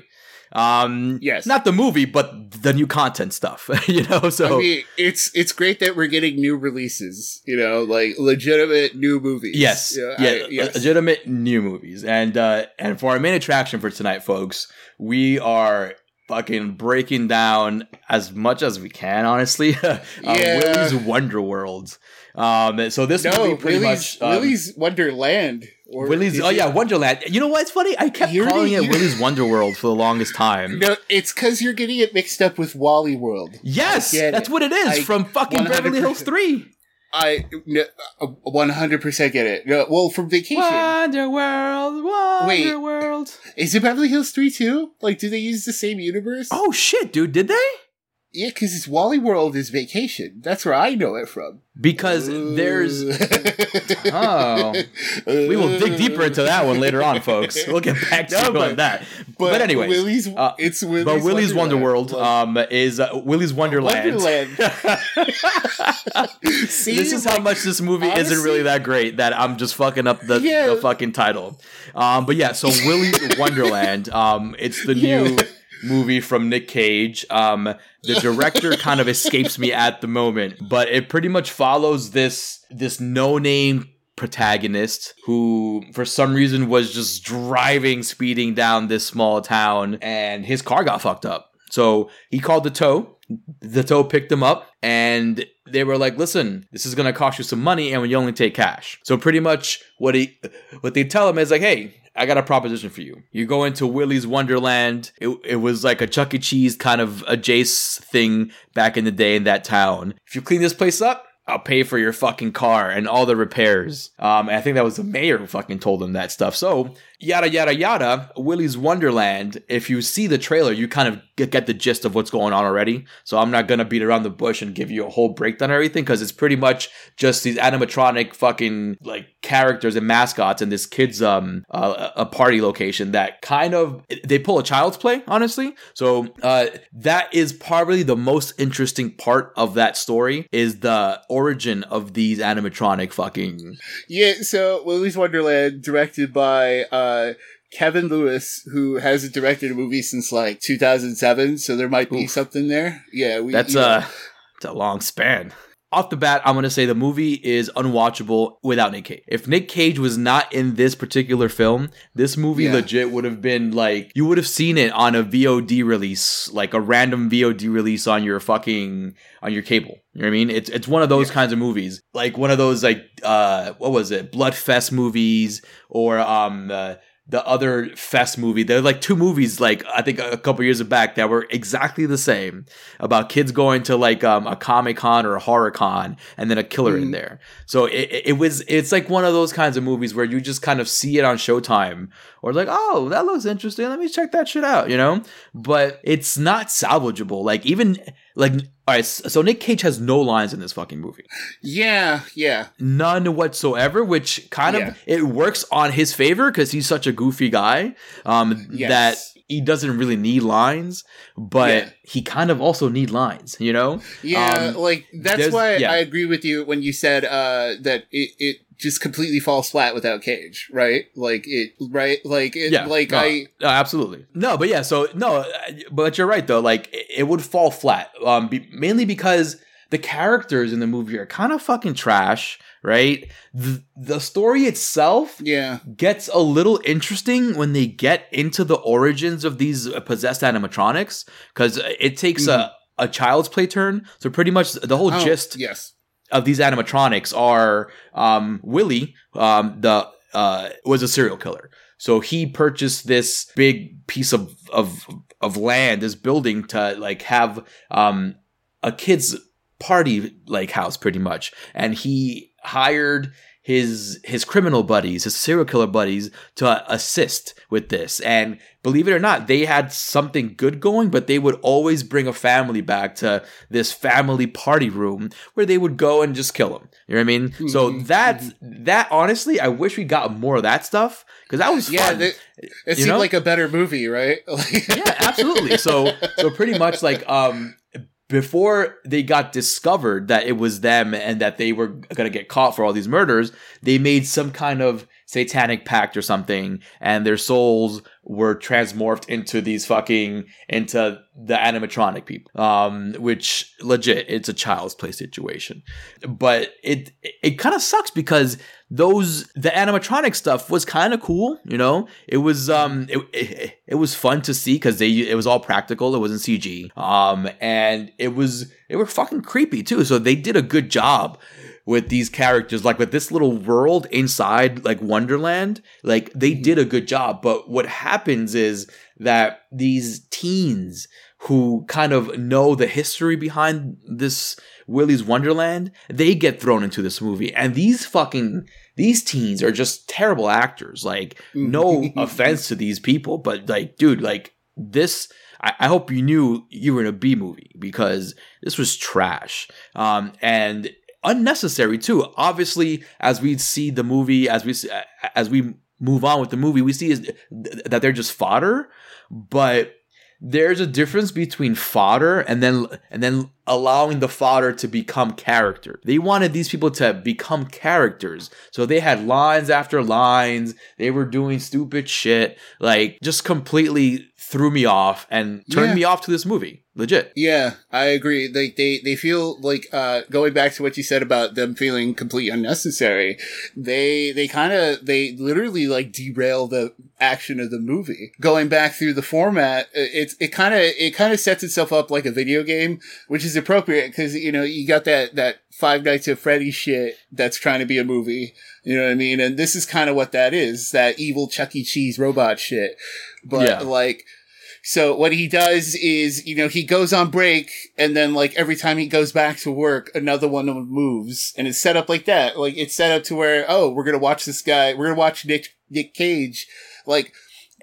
S2: um
S1: Yes.
S2: not the movie but the new content stuff you know so
S1: I mean, it's it's great that we're getting new releases. You know, like legitimate new movies.
S2: yes
S1: You know, I-
S2: yeah
S1: yes.
S2: legitimate new movies and uh and for our main attraction for tonight folks we are fucking breaking down as much as we can honestly uh,
S1: Yeah.
S2: Willy's Wonder World um so this
S1: no,
S2: movie pretty
S1: Willy's,
S2: much um,
S1: Willy's Wonderland. Or
S2: Willy's oh yeah Wonderland you know what's funny I kept
S1: You're
S2: calling it Willy's Wonderworld for the longest time
S1: No, it's because you're getting it mixed up with Wally World.
S2: Yes, that's
S1: it.
S2: what it is
S1: I
S2: from fucking Beverly
S1: 100%
S2: Hills 3.
S1: I uh, one hundred percent get it. No, well, from Vacation,
S2: Wonder World, Wonder
S1: Wait.
S2: World.
S1: is it Beverly Hills three too? Like, do they use the same universe?
S2: Oh shit, dude, did they?
S1: Yeah, because it's Wally World is Vacation. That's where I know it from.
S2: Because there's Oh. we will dig deeper into that one later on, folks. We'll get back to
S1: No, but-
S2: that. But, anyways,
S1: Willy's
S2: uh,
S1: it's Willy's
S2: but Willy's Wonder World
S1: Wonderland.
S2: um, is uh, Willy's Wonderland.
S1: Wonderland. See,
S2: this is how much this movie isn't really that great that I'm just fucking up the,
S1: Yeah.
S2: the fucking title. Um, but yeah, so Willy's Wonderland. Um, it's the
S1: Yeah.
S2: new movie from Nic Cage. Um, the director kind of escapes me at the moment, but it pretty much follows this this no name protagonist who for some reason was just driving speeding down this small town and his car got fucked up. So he called the tow. The tow picked him up and they were like listen this is going to cost you some money and we only take cash. So pretty much what he what they tell him is like hey I got a proposition for you. You go into Willy's Wonderland. It, it was like a Chuck E. Cheese kind of a Jace thing back in the day in that town. If you clean this place up, I'll pay for your fucking car and all the repairs. Um, I think that was the mayor who fucking told him that stuff. So yada yada yada. Willy's Wonderland. If you see the trailer, you kind of get, the gist of what's going on already. So I'm not gonna beat around the bush and give you a whole breakdown or everything because it's pretty much just these animatronic fucking like characters and mascots in this kid's um uh, a party location that kind of they pull a child's play honestly. So uh, that is probably the most interesting part of that story is the origin of these animatronic fucking
S1: Yeah, so Willy's Wonderland, directed by uh, Kevin Lewis, who hasn't directed a movie since like 2007, so there might be
S2: Oof.
S1: something there. Yeah, we,
S2: That's
S1: a, know,
S2: uh it's a long span. Off the bat, I'm gonna say the movie is unwatchable without Nic Cage. If Nic Cage was not in this particular film, this movie
S1: Yeah.
S2: legit would have been like you would have seen it on a VOD release, like a random VOD release on your fucking on your cable. You know what I mean? It's it's one of those
S1: Yeah.
S2: kinds of movies, like one of those like uh what was it, Bloodfest movies or um uh, the other fest movie. There are like two movies, like I think a couple years back, that were exactly the same about kids going to like um, a comic con or a horror con, and then a killer mm. in there. So it, it was it's like one of those kinds of movies where you just kind of see it on Showtime, or like, oh, that looks interesting. Let me check that shit out, you know. But it's not salvageable. Like even like all right, so Nic Cage has no lines in this fucking movie.
S1: Yeah, yeah.
S2: None whatsoever, which kind of it works on his favor because he's such a goofy guy um, yes. that he doesn't really need lines, but yeah. he kind of also need lines, you know?
S1: Yeah, um, like that's why yeah. I agree with you when you said uh, that it, it just completely falls flat without Cage, right? Like it, right? Like it, yeah, like
S2: no,
S1: I
S2: no, absolutely no, but yeah. So no, but you're right though. Like it, it would fall flat, um, be, mainly because the characters in the movie are kind of fucking trash, right? The, the story itself,
S1: yeah,
S2: gets a little interesting when they get into the origins of these possessed animatronics because it takes mm-hmm. a a child's play turn. So pretty much the whole oh, gist,
S1: yes
S2: of these animatronics are um, Willie, um, the uh, was a serial killer. So he purchased this big piece of of of land, this building to like have um, a kids party like house pretty much, and he hired his his criminal buddies, his serial killer buddies, to assist with this. And believe it or not, they had something good going, but they would always bring a family back to this family party room where they would go and just kill them. You know what I mean? Mm-hmm. So that that honestly, I wish we got more of that stuff because that was yeah. They,
S1: it seemed know? like a better movie, right?
S2: yeah, absolutely. So so pretty much like um before they got discovered that it was them and that they were going to get caught for all these murders, they made some kind of satanic pact or something and their souls were transmorphed into these fucking into the animatronic people. Um which legit it's a child's play situation. But it it kind of sucks because those the animatronic stuff was kind of cool you know it was um it, it, it was fun to see because they it was all practical it wasn't cg um and it was it were fucking creepy too so they did a good job with these characters, like with this little world inside like Wonderland, like they mm-hmm. did a good job. But what happens is that these teens who kind of know the history behind this Willy's Wonderland, they get thrown into this movie. And these fucking these teens are just terrible actors. Like, no offense to these people, but like, dude, like this I, I hope you knew you were in a B movie because this was trash. Um, and unnecessary too. Obviously, as we see the movie, as we as we move on with the movie, we see is that they're just fodder, but there's a difference between fodder and then and then allowing the fodder to become character. They wanted these people to become characters. So they had lines after lines. They were doing stupid shit, like just completely threw me off and turned yeah. me off to this movie. Legit.
S1: Yeah, I agree. They they they feel like uh, going back to what you said about them feeling completely unnecessary. They they kind of they literally like derail the action of the movie. Going back through the format, it's it kind of it kind of sets itself up like a video game, which is appropriate because you know you got that that Five Nights at Freddy shit that's trying to be a movie. You know what I mean? And this is kind of what that is that evil Chuck E. Cheese robot shit. But yeah. like so what he does is, you know, he goes on break and then like every time he goes back to work, another one of them moves and it's set up like that. Like it's set up to where, oh, we're going to watch this guy. We're going to watch Nick, Nic Cage. Like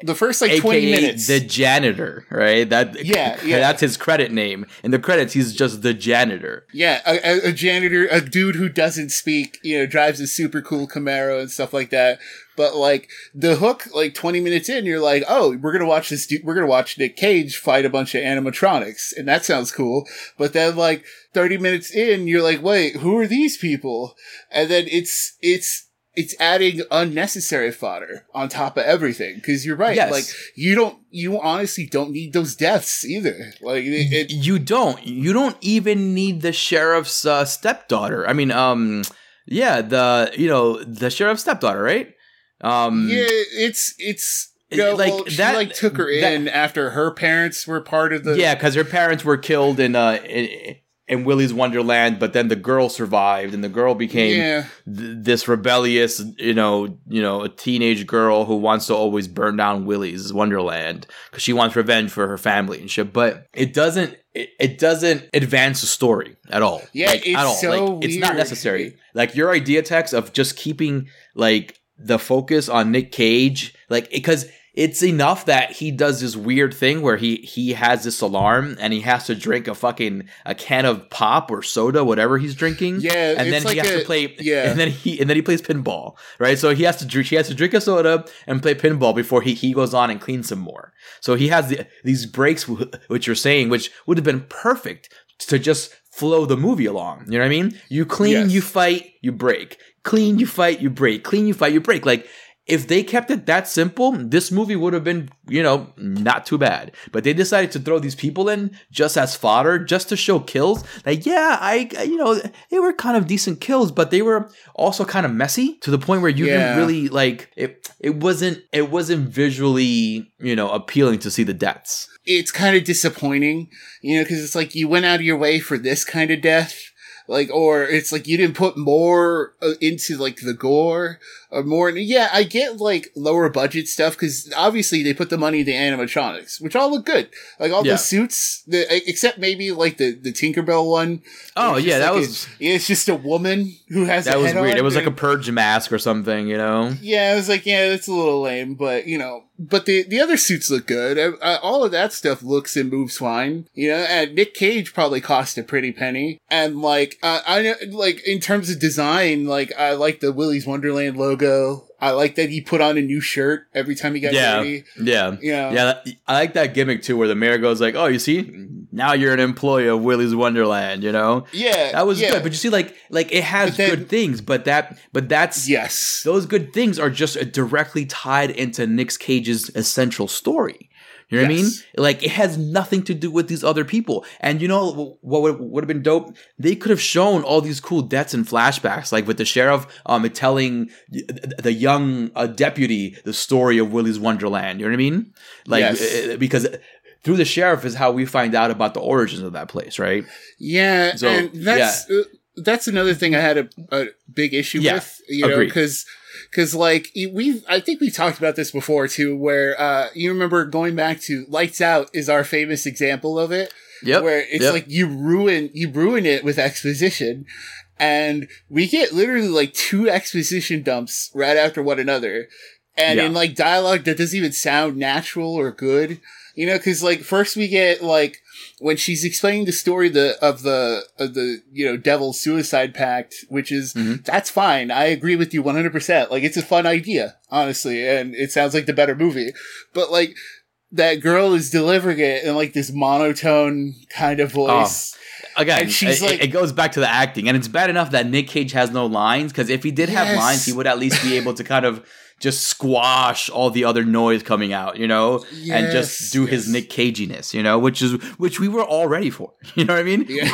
S1: the first like AKA 20 minutes.
S2: The janitor, right? That yeah, yeah, that's his credit name. In the credits, he's just the janitor.
S1: Yeah, a, a, janitor, a dude who doesn't speak, you know, drives a super cool Camaro and stuff like that. But like the hook, like 20 minutes in, you're like, oh, we're gonna watch this. Dude, we're gonna watch Nic Cage fight a bunch of animatronics, and that sounds cool. But then like 30 minutes in, you're like, wait, who are these people? And then it's it's it's adding unnecessary fodder on top of everything because you're right yes. like you don't you honestly don't need those deaths either. Like it, it,
S2: you don't. You don't even need the sheriff's uh, stepdaughter. I mean um yeah the you know the sheriff's stepdaughter right?
S1: Um yeah it's it's you know, like well, she that, like took her that, in after her parents were part of the
S2: yeah because her parents were killed in uh in, in Willy's Wonderland, but then the girl survived, and the girl became
S1: Yeah.
S2: th- this rebellious, you know, you know, a teenage girl who wants to always burn down Willy's Wonderland because she wants revenge for her family and shit. But it doesn't, it, it doesn't advance the story at all.
S1: Yeah,
S2: Like,
S1: it's
S2: at all.
S1: so
S2: like, it's not necessary. Like your idea, text of just keeping like the focus on Nic Cage, like because it's enough that he does this weird thing where he he has this alarm and he has to drink a fucking a can of pop or soda, whatever he's drinking.
S1: Yeah,
S2: and then
S1: it's
S2: he has
S1: a-
S2: to play.
S1: yeah.
S2: and then he and then he plays pinball, right? So he has to drink. He has to drink a soda and play pinball before he he goes on and cleans some more. So he has the, these breaks, wh- which you're saying, which would have been perfect to just flow the movie along. You know what I mean? You clean,
S1: Yes.
S2: you fight, you break. Clean, you fight, you break. Clean, you fight, you break. Like if they kept it that simple, this movie would have been, you know, not too bad. But they decided to throw these people in just as fodder, just to show kills. Like, yeah, I, you know, they were kind of decent kills, but they were also kind of messy to the point where you
S1: Yeah.
S2: didn't really like it. It wasn't, it wasn't visually, you know, appealing to see the deaths.
S1: it's kind of disappointing, you know, because it's like you went out of your way for this kind of death, like, or it's like you didn't put more uh, into like the gore or more. Yeah, I get like lower budget stuff because obviously they put the money into animatronics, which all look good, like all
S2: Yeah.
S1: the suits, the except maybe like the the Tinkerbell one.
S2: Oh yeah, that
S1: like
S2: was
S1: a- it's just a woman who has
S2: that
S1: a
S2: was
S1: head
S2: weird.
S1: on
S2: It was like a purge mask or something, you know.
S1: yeah, I was like, yeah, that's a little lame, but you know, but the the other suits look good. Uh, uh, all of that stuff looks and moves fine. You know, and Nic Cage probably cost a pretty penny. And like, uh, I know, like in terms of design, like I like the Willy's Wonderland logo. I like that he put on a new shirt every time he got
S2: Yeah.
S1: ready.
S2: Yeah. Yeah, that- I like that gimmick too, where the mayor goes like, "Oh, you see, now you're an employee of Willy's Wonderland." You know,
S1: yeah,
S2: that was
S1: yeah.
S2: good. But you see, like, like it has
S1: then-
S2: good things, but that, but that's
S1: yes,
S2: those good things are just uh, directly tied into Nic Cage's essential story. You know what I mean? Like it has nothing to do with these other people. And you know what would, would have been dope? They could have shown all these cool deaths and flashbacks, like with the sheriff um telling the young uh, deputy the story of Willy's Wonderland. You know what I mean? Like
S1: Yes.
S2: uh, because through the sheriff is how we find out about the origins of that place, right?
S1: Yeah,
S2: So,
S1: and that's uh, that's another thing I had a, a big issue
S2: Yeah,
S1: with. You know, because because like we I think we talked about this before too, where uh you remember going back to Lights Out is our famous example of it,
S2: Yep.
S1: where it's
S2: Yep.
S1: like you ruin you ruin it with exposition. And we get literally like two exposition dumps right after one another. And
S2: Yeah.
S1: in like dialogue that doesn't even sound natural or good. You know, cause like first we get like when she's explaining the story the of the of the you know devil suicide pact which is
S2: Mhm.
S1: that's fine. I agree with you 100% like it's a fun idea honestly and it sounds like the better movie. But like that girl is delivering it in like this monotone kind of voice.
S2: Again,
S1: And she's
S2: it,
S1: like-
S2: it goes back to the acting, and it's bad enough that Nic Cage has no lines because if he did have lines, he would at least be able to kind of just squash all the other noise coming out, you know, and just
S1: Yes,
S2: do his
S1: yes.
S2: Nick Caginess, you know, which is which we were all ready for. You know what I mean?
S1: yeah.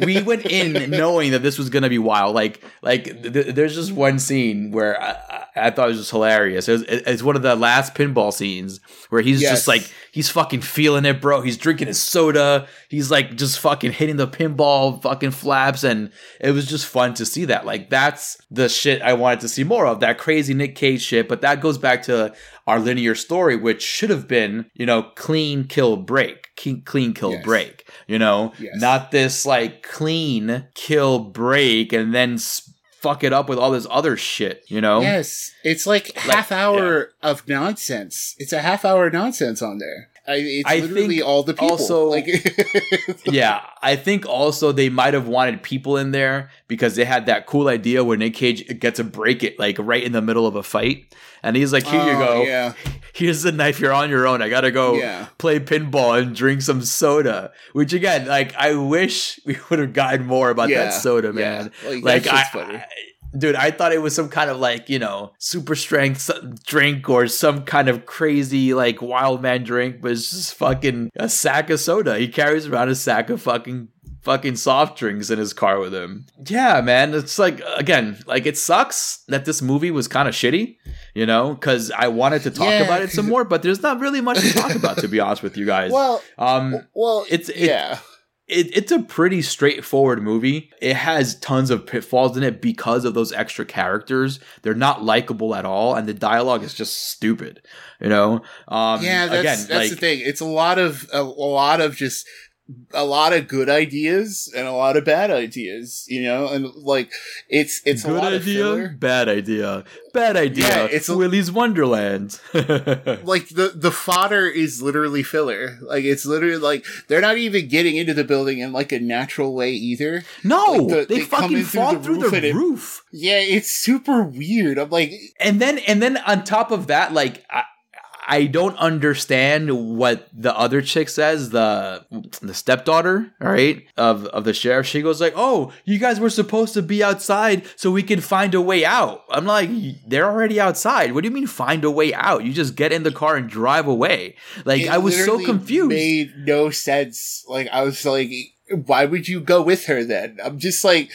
S2: we went in knowing that this was gonna be wild. Like, like th- there's just one scene where I, I- thought it was just hilarious. It was, it- it's one of the last pinball scenes where he's
S1: Yes.
S2: just like he's fucking feeling it, bro. He's drinking his soda. He's like just fucking hitting the pinball fucking flaps, and it was just fun to see that. Like that's the shit I wanted to see more of. That crazy Nic Cage shit. But that goes back to our linear story, which should have been, you know, clean kill break, clean, kill
S1: Yes.
S2: break. You know,
S1: Yes.
S2: not this like clean kill break and then fuck it up with all this other shit. You know,
S1: yes. It's like half hour of nonsense. It's a half hour of nonsense on there I, it's
S2: I
S1: literally
S2: think
S1: all the people
S2: also-
S1: like
S2: yeah, I think also they might have wanted people in there because they had that cool idea where Nic Cage gets a break it like right in the middle of a fight, and he's like, "Here you
S1: Oh,
S2: go,
S1: yeah
S2: here's the knife. You're on your own. I gotta go
S1: Yeah.
S2: play pinball and drink some soda." Which again, like, I wish we would have gotten more about
S1: Yeah,
S2: that soda, man.
S1: Like,
S2: Like, I. I- dude, I thought it was some kind of like you know super strength drink or some kind of crazy like wild man drink, but it's just fucking a sack of soda. He carries around a sack of fucking fucking soft drinks in his car with him. Yeah, man, it's like again, like it sucks that this movie was kind of shitty, you know, because I wanted to talk
S1: Yeah,
S2: about it some more, but there's not really much to talk about to be honest with you guys.
S1: well
S2: um,
S1: well
S2: it's- it-
S1: yeah
S2: it, it's a pretty straightforward movie. It has tons of pitfalls in it because of those extra characters. They're not likable at all, and the dialogue is just stupid. You know? Um,
S1: yeah, that's,
S2: again,
S1: that's
S2: like,
S1: the thing. It's a lot of a, a lot of just a lot of good ideas and a lot of bad ideas, you know, and like it's it's
S2: good
S1: a lot
S2: idea,
S1: of filler.
S2: bad idea, bad idea.
S1: Yeah, it's a-
S2: Willy's Wonderland.
S1: Like the the fodder is literally filler. Like it's literally like they're not even getting into the building in like a natural way either.
S2: no,
S1: Like, the-
S2: they,
S1: they
S2: fucking
S1: in through
S2: fall
S1: the
S2: through
S1: roof
S2: the
S1: and it-
S2: roof.
S1: Yeah, it's super weird. I'm like,
S2: and then and then on top of that like I, I don't understand what the other chick says the the stepdaughter all right of of the sheriff she goes like oh you guys were supposed to be outside so we can find a way out i'm like they're already outside what do you mean find a way out you just get in the car and drive away like
S1: it
S2: i was so confused
S1: Made no sense. Like I was like, why would you go with her then? I'm just like,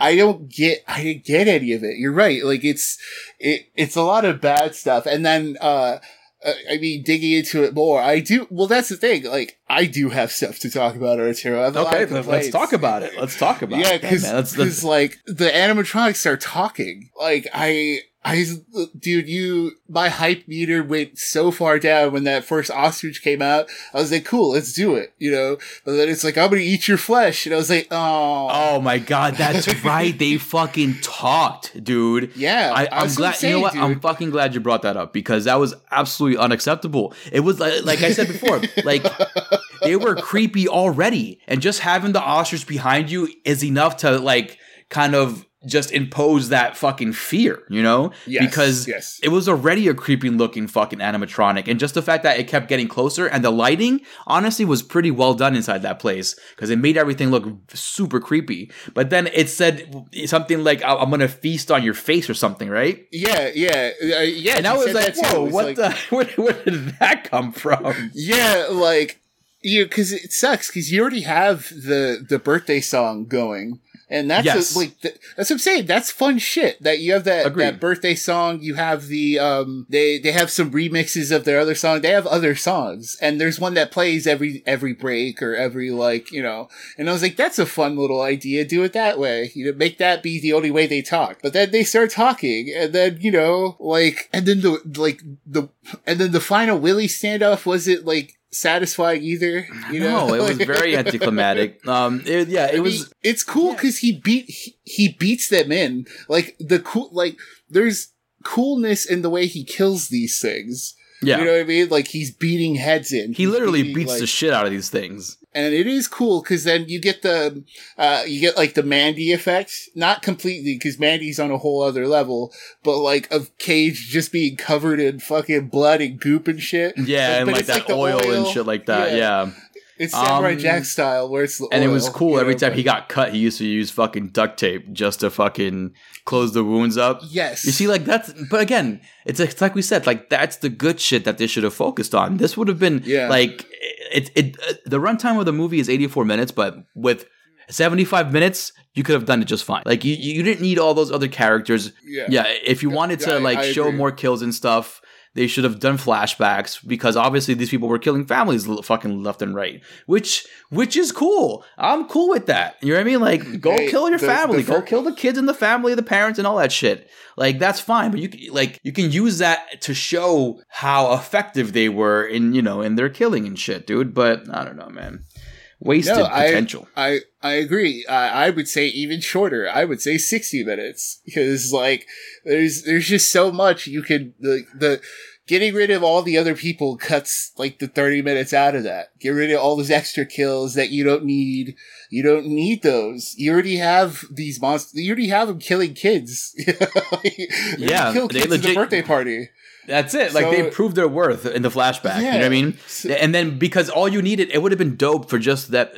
S1: I don't get, I didn't get any of it. You're right. Like it's, it, it's a lot of bad stuff. And then, uh, I mean, digging into it more, I do. Well, that's the thing. Like, I do have stuff to talk about Arturo. I have a lot
S2: okay let's talk about it let's talk about
S1: Yeah,
S2: it Yeah,
S1: because
S2: man. Let's- let's-
S1: like the animatronics are talking. Like I, I, dude, you, my hype meter went so far down when that first ostrich came out. I was like, cool, let's do it, you know. But then it's like, I'm gonna eat your flesh, and I was like, oh,
S2: Oh my god, that's right. They fucking talked, dude.
S1: yeah.
S2: I, I'm glad. You know what?
S1: saying,
S2: I'm fucking glad you brought that up because that was absolutely unacceptable. It was like, like I said before, like they were creepy already, and just having the ostrich behind you is enough to like kind of just impose that fucking fear, you know?
S1: Yes,
S2: because
S1: yes.
S2: it was already a creepy looking fucking animatronic, and just the fact that it kept getting closer and the lighting honestly was pretty well done inside that place because it made everything look super creepy. But then it said something like, "I- "I'm gonna feast on your face" or something, right?
S1: yeah, yeah, uh, yeah.
S2: And I was like, "Whoa, what
S1: like-
S2: the? Where, where did that come from?"
S1: Yeah, like you because it sucks because you already have the the birthday song going. And that's
S2: Yes.
S1: a, like th- that's what I'm saying. That's fun shit. That you have that
S2: Agreed.
S1: that birthday song. You have the um they they have some remixes of their other song. They have other songs, and there's one that plays every every break or every like you know. And I was like, that's a fun little idea. Do it that way. You know, make that be the only way they talk. But then they start talking, and then you know, like, and then the like the and then the final Willie standoff was it like satisfying either. You know,
S2: no, it was very anticlimactic. Um, it, yeah, it
S1: I
S2: was.
S1: mean, it's cool because he beat he, he beats them in like the cool like there's coolness in the way he kills these things.
S2: Yeah,
S1: You know what I mean? Like he's beating heads in.
S2: he
S1: He's
S2: literally
S1: beating,
S2: beats
S1: like-
S2: the shit out of these things.
S1: And it is cool because then you get the uh you get like the Mandy effect, not completely because Mandy's on a whole other level, but like of Cage just being covered in fucking blood and goop and shit.
S2: Yeah, and
S1: but
S2: like that
S1: the
S2: oil, and shit like that.
S1: Yeah.
S2: Yeah.
S1: It's Samurai
S2: Um,
S1: Jack style where it's the
S2: And it was cool
S1: you
S2: every
S1: know,
S2: time he got cut. He used to use fucking duct tape just to fucking close the wounds up.
S1: Yes,
S2: You see, like that's, but again, it's, it's like we said, like that's the good shit that they should have focused on. This would have been
S1: Yeah.
S2: like it. It uh, the runtime of the movie is eighty four minutes, but with seventy five minutes, you could have done it just fine. Like you, you didn't need all those other characters.
S1: yeah.
S2: Yeah, if you wanted to
S1: I-
S2: like
S1: I
S2: show more kills and stuff, they should have done flashbacks because obviously these people were killing families fucking left and right, which which is cool. I'm cool with that. You know what I mean? Like, go
S1: Hey,
S2: kill your
S1: the-
S2: family,
S1: the
S2: go kill the kids and the family, the parents, and all that shit. Like that's fine, but you like you can use that to show how effective they were in you know in their killing and shit, dude. But I don't know, man. Wasted
S1: No, I-
S2: potential.
S1: I I agree. I, I would say even shorter. I would say sixty minutes because like there's there's just so much you could the the getting rid of all the other people cuts like the thirty minutes out of that. Get rid of all those extra kills that you don't need. You don't need those. You already have these monsters. You already have them killing kids.
S2: Yeah,
S1: kill
S2: they
S1: kids at the
S2: legit-
S1: birthday party.
S2: That's it. Like
S1: So-
S2: they proved their worth in the flashback. You know what I mean? And then because all you needed, it would have been dope for just that,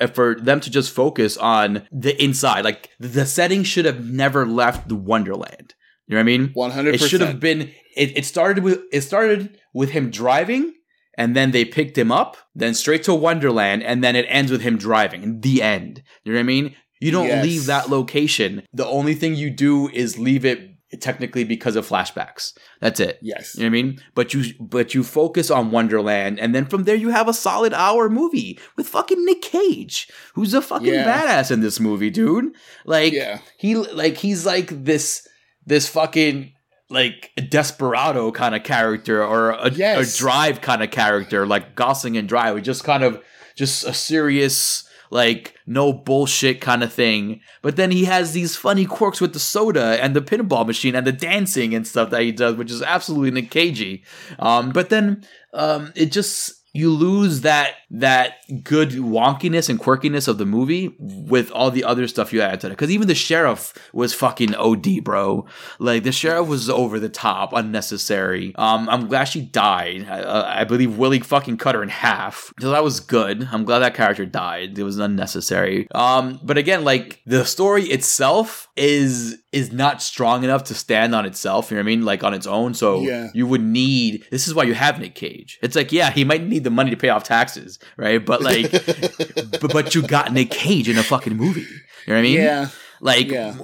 S2: uh, for them to just focus on the inside. Like the setting should have never left the Wonderland. You know what I mean?
S1: One hundred
S2: It should have been. It, it started with it started with him driving, and then they picked him up, then straight to Wonderland, and then it ends with him driving. The end. You know what I mean? You don't
S1: Yes.
S2: leave that location. The only thing you do is leave it technically because of flashbacks. That's it.
S1: Yes.
S2: You know what I mean? But you but you focus on Wonderland and then from there you have a solid hour movie with fucking Nic Cage, who's a fucking
S1: Yeah.
S2: badass in this movie, dude. Like
S1: Yeah.
S2: he like he's like this this fucking like desperado kind of character or a,
S1: Yes.
S2: a drive kind of character like Gosling and Drive, just kind of just a serious like no bullshit kind of thing. But then he has these funny quirks with the soda and the pinball machine and the dancing and stuff that he does, which is absolutely Nick Cagey. Um, but then um, it just you lose that that good wonkiness and quirkiness of the movie with all the other stuff you add to it. Because even the sheriff was fucking OD, bro. Like the sheriff was over the top, unnecessary. Um, I'm glad she died. I, I believe Willie fucking cut her in half. So that was good. I'm glad that character died. It was unnecessary. Um, but again, like the story itself is is not strong enough to stand on itself. You know what I mean? Like on its own. So
S1: Yeah.
S2: you would need. This is why you have Nic Cage. It's like yeah, he might need the money to pay off taxes, right? But like, but, but you got Nic Cage in a fucking movie. You know what I mean?
S1: yeah.
S2: Like,
S1: Yeah.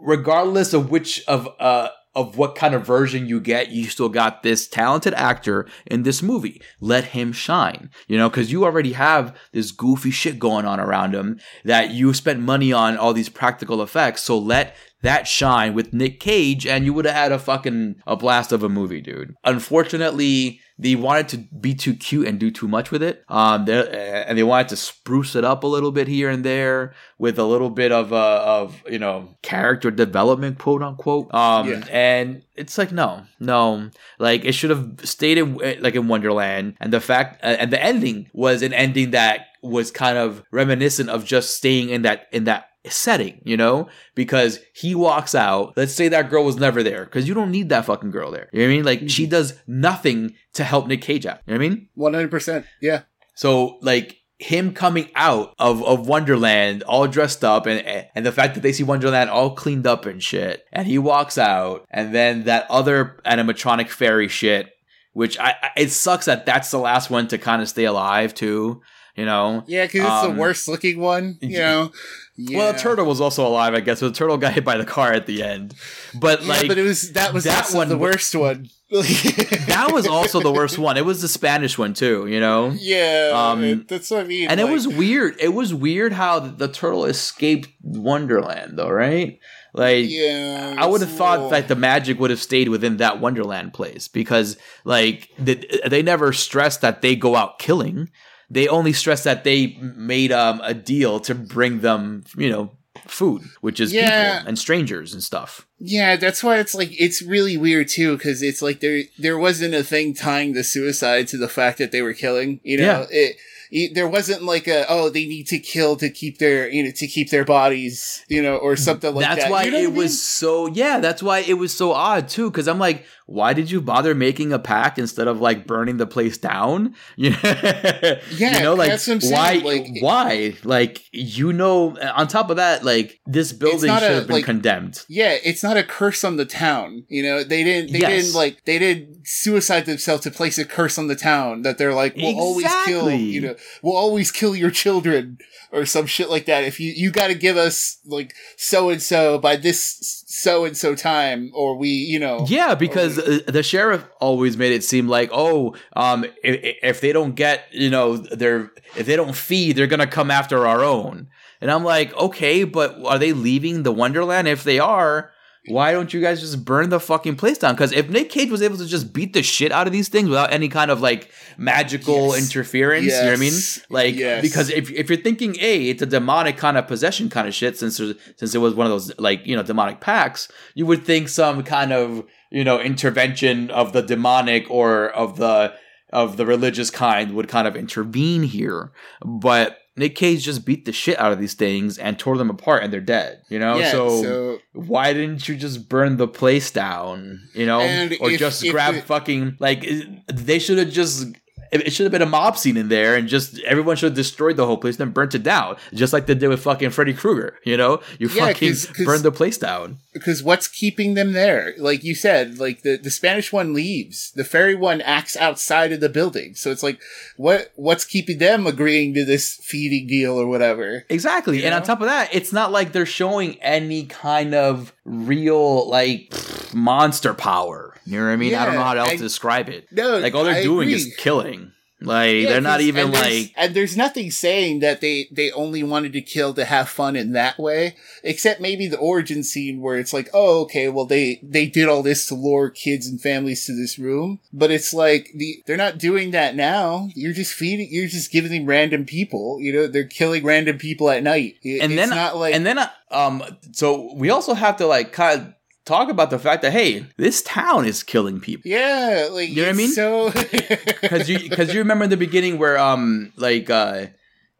S2: regardless of which of uh of what kind of version you get, you still got this talented actor in this movie. Let him shine, you know, because you already have this goofy shit going on around him that you spent money on all these practical effects. So let that shine with Nic Cage, and you would have had a fucking a blast of a movie, dude. Unfortunately, they wanted to be too cute and do too much with it. Um, and they wanted to spruce it up a little bit here and there with a little bit of uh, of you know character development, quote unquote. Um,
S1: Yeah.
S2: and it's like no, no, like it should have stayed in like in Wonderland. And the fact uh, and the ending was an ending that was kind of reminiscent of just staying in that in that setting, you know, because he walks out. Let's say that girl was never there because you don't need that fucking girl there. You know what I mean? Like she does nothing to help Nic Cage out. You know what I mean?
S1: One hundred percent. Yeah.
S2: So like him coming out of, of Wonderland all dressed up and and the fact that they see Wonderland all cleaned up and shit and he walks out and then that other animatronic fairy shit which I, I it sucks that that's the last one to kind of stay alive too you know
S1: Yeah, because it's
S2: Um,
S1: the worst looking one. You know. Yeah.
S2: well the turtle was also alive I guess but the turtle got hit by the car at the end but
S1: Yeah,
S2: like
S1: but it was that was
S2: that one
S1: the worst one.
S2: that was also the worst one it was the Spanish one too you know
S1: Yeah,
S2: Um,
S1: it- that's what I mean.
S2: and it was weird. It was weird how the, the turtle escaped Wonderland, though, right? Like,
S1: Yeah,
S2: I would have thought
S1: little-
S2: that the magic would have stayed within that Wonderland place because, like, the, they never stressed that they go out killing. They only stress that they made um, a deal to bring them, you know, food, which is
S1: Yeah.
S2: people and strangers and stuff.
S1: Yeah, that's why it's like it's really weird too, because it's like there there wasn't a thing tying the suicide to the fact that they were killing. You know,
S2: Yeah.
S1: it, it there wasn't like a oh they need to kill to keep their you know to keep their bodies you know or something like
S2: that's
S1: that.
S2: That's why
S1: You know
S2: it
S1: I mean?
S2: was so yeah that's why it was so odd too because i'm like why did you bother making a pact instead of like burning the place down you know,
S1: Yeah,
S2: you know like
S1: that's what I'm
S2: why
S1: like-
S2: why like you know on top of that like this building should
S1: a,
S2: have been
S1: like-
S2: condemned
S1: Yeah, it's not a curse on the town. You know, they didn't. They
S2: Yes.
S1: didn't like. They didn't suicide themselves to place a curse on the town. That they're like, we'll always kill. You know, we'll always kill your children or some shit like that. If you you got to give us like so and so by this so and so time, or we, you know,
S2: Yeah, because uh, the sheriff always made it seem like, oh, um, if, if they don't get, you know, they're if they don't feed, they're gonna come after our own. And I'm like, okay, but are they leaving the Wonderland? If they are, why don't you guys just burn the fucking place down? Because if Nic Cage was able to just beat the shit out of these things without any kind of like magical
S1: Yes.
S2: interference, you know what I mean? Like,
S1: Yes.
S2: because if if you're thinking, a, it's a demonic kind of possession kind of shit, since there's, since it was one of those like you know demonic packs, you would think some kind of you know intervention of the demonic or of the of the religious kind would kind of intervene here, but. Nic Cage just beat the shit out of these things and tore them apart, and they're dead. You know,
S1: yeah.
S2: so,
S1: so
S2: why didn't you just burn the place down? You know, or
S1: if-
S2: just
S1: if
S2: grab
S1: it-
S2: fucking like they should have just. It should have been a mob scene in there, and just everyone should have destroyed the whole place, then burnt it down, just like they did with fucking Freddy Krueger. You know, you
S1: Yeah,
S2: fucking
S1: 'cause- 'cause-
S2: burned the place down.
S1: because what's keeping them there? Like you said, like the, the Spanish one leaves, the fairy one acts outside of the building. So it's like, what what's keeping them agreeing to this feeding deal or whatever?
S2: Exactly,
S1: You
S2: and on top of that, it's not like they're showing any kind of real like monster power. You know what I mean? I don't know how else
S1: I-
S2: to describe it.
S1: No,
S2: Like all they're
S1: I
S2: doing
S1: agree.
S2: is killing. Like
S1: Yeah,
S2: they're not even
S1: and
S2: like
S1: and there's nothing saying that they they only wanted to kill to have fun in that way except maybe the origin scene where it's like oh okay well they they did all this to lure kids and families to this room but it's like the they're not doing that now you're just feeding you're just giving them random people you know they're killing random people at night It-
S2: and
S1: it's
S2: then
S1: not like
S2: and then uh, um so we also have to like kind of talk about the fact that hey this town is killing people
S1: yeah like
S2: You know what I mean?
S1: so
S2: because you because you remember in the beginning where um like uh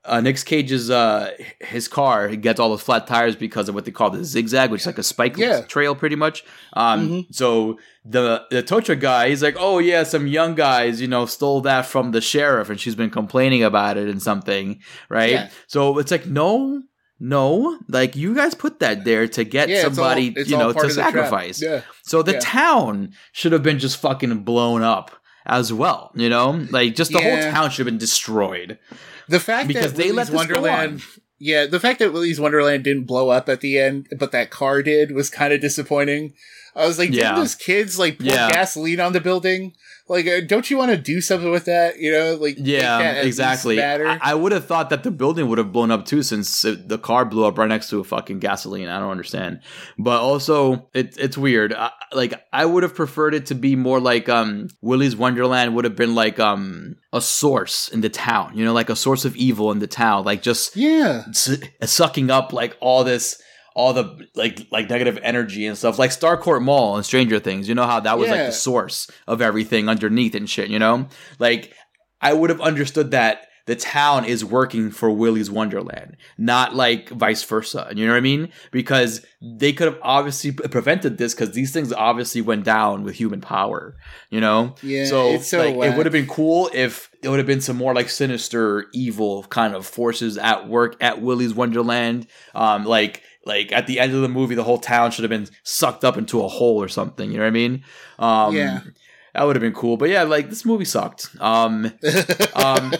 S2: uh, Nic Cage's uh his car he gets all the flat tires because of what they call the zigzag, which is like a spike
S1: Yeah.
S2: trail, pretty much. Um,
S1: Mhm.
S2: so the the Tocha guy, he's like, oh yeah, some young guys, you know, stole that from the sheriff, and she's been complaining about it and something, right?
S1: Yeah.
S2: So it's like, no, no, like you guys put that there to get
S1: yeah, it's all-
S2: somebody,
S1: it's
S2: you know, to
S1: of the trap.
S2: sacrifice.
S1: yeah
S2: So the
S1: Yeah.
S2: town should have been just fucking blown up as well, you know? Like just the whole town should have been destroyed.
S1: The fact
S2: Because
S1: that
S2: they let
S1: Willy's Wonderland, yeah, the fact that Willy's Wonderland didn't blow up at the end, but that car did, was kind of disappointing. I was like,
S2: Yeah.
S1: didn't those kids like pour
S2: Yeah.
S1: gasoline on the building? Like, uh, don't you want to do something with that? You know, like,
S2: Yeah, exactly.
S1: matter?
S2: I, I would have thought that the building would have blown up too, since it, the car blew up right next to a fucking gasoline. I don't understand, but also it, it's weird. I, like I would have preferred it to be more like um Willy's Wonderland would have been like um a source in the town, you know, like a source of evil in the town, like just
S1: yeah,
S2: s- sucking up like all this all the like like negative energy and stuff like starcourt mall and stranger things you know how that was like the source of everything underneath and shit you know like i would have understood that the town is working for Willy's Wonderland, not like vice versa. You know what I mean? Because they could have obviously prevented this because these things obviously went down with human power. You know?
S1: yeah.
S2: so,
S1: so
S2: like, it would have been cool if it would have been some more like sinister, evil kind of forces at work at Willy's Wonderland. Um, like like at the end of the movie, the whole town should have been sucked up into a hole or something. You know what I mean? Um,
S1: Yeah.
S2: that would have been cool. But yeah, like this movie sucked. Um, um,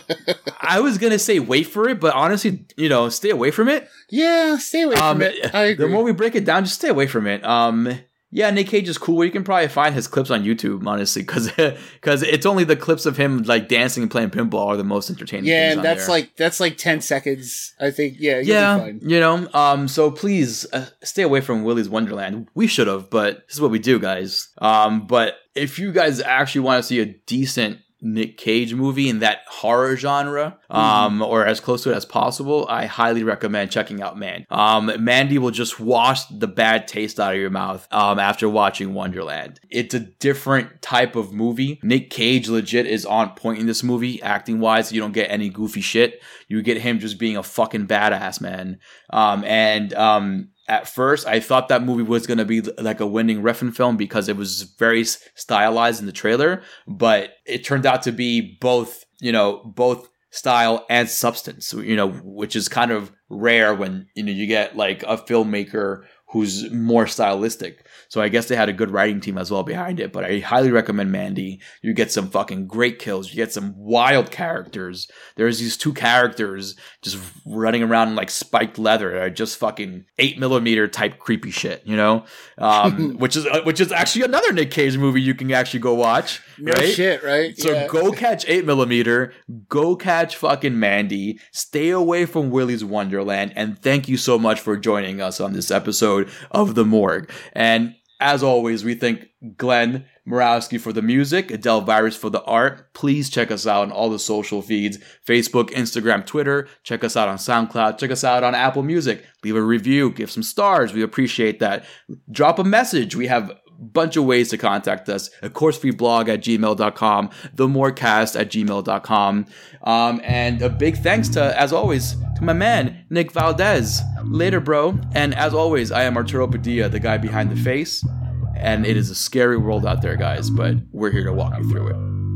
S2: I was gonna say wait for it, but honestly, you know, stay away from it.
S1: yeah, stay away
S2: Um,
S1: from it. I agree.
S2: the more we break it down, just stay away from it. Um, yeah, Nic Cage is cool. You can probably find his clips on YouTube, honestly, because because it's only the clips of him like dancing and playing pinball are the most entertaining.
S1: yeah, and that's
S2: there.
S1: like that's like ten seconds. I think. Yeah,
S2: yeah, you know. Um, so please uh, stay away from Willy's Wonderland. We should have, but this is what we do, guys. Um, but if you guys actually want to see a decent Nic Cage movie in that horror genre, um, or as close to it as possible, I highly recommend checking out Man. Um, Mandy will just wash the bad taste out of your mouth um, after watching Wonderland. It's a different type of movie. Nic Cage legit is on point in this movie, acting wise. You don't get any goofy shit. You get him just being a fucking badass, man. Um, and um, at first, I thought that movie was going to be like a Winding Refn film because it was very stylized in the trailer, but it turned out to be both, you know, both style and substance, you know, which is kind of rare when, you know, you get like a filmmaker who's more stylistic. So I guess they had a good writing team as well behind it, but I highly recommend Mandy. You get some fucking great kills. You get some wild characters. There's these two characters just running around in like spiked leather that are just fucking eight millimeter type creepy shit, you know? Um, which is, uh, which is actually another Nic Cage movie you can actually go watch.
S1: No
S2: right?
S1: shit, right?
S2: So
S1: yeah.
S2: go catch 8 millimeter, go catch fucking Mandy, stay away from Willy's Wonderland, and thank you so much for joining us on this episode of The Morgue. And as always, we thank Glenn Murawski for the music, Delvirus for the art. Please check us out on all the social feeds Facebook, Instagram, Twitter. Check us out on SoundCloud. Check us out on Apple Music. Leave a review, give some stars. We appreciate that. Drop a message. We have bunch of ways to contact us. Of course, we blog at gmail.com, themorecast at gmail.com. Um, and a big thanks to, as always, to my man, Nick Valdez. Later, bro. And as always, I am Arturo Padilla, the guy behind the face. And it is a scary world out there, guys, but we're here to walk you through it.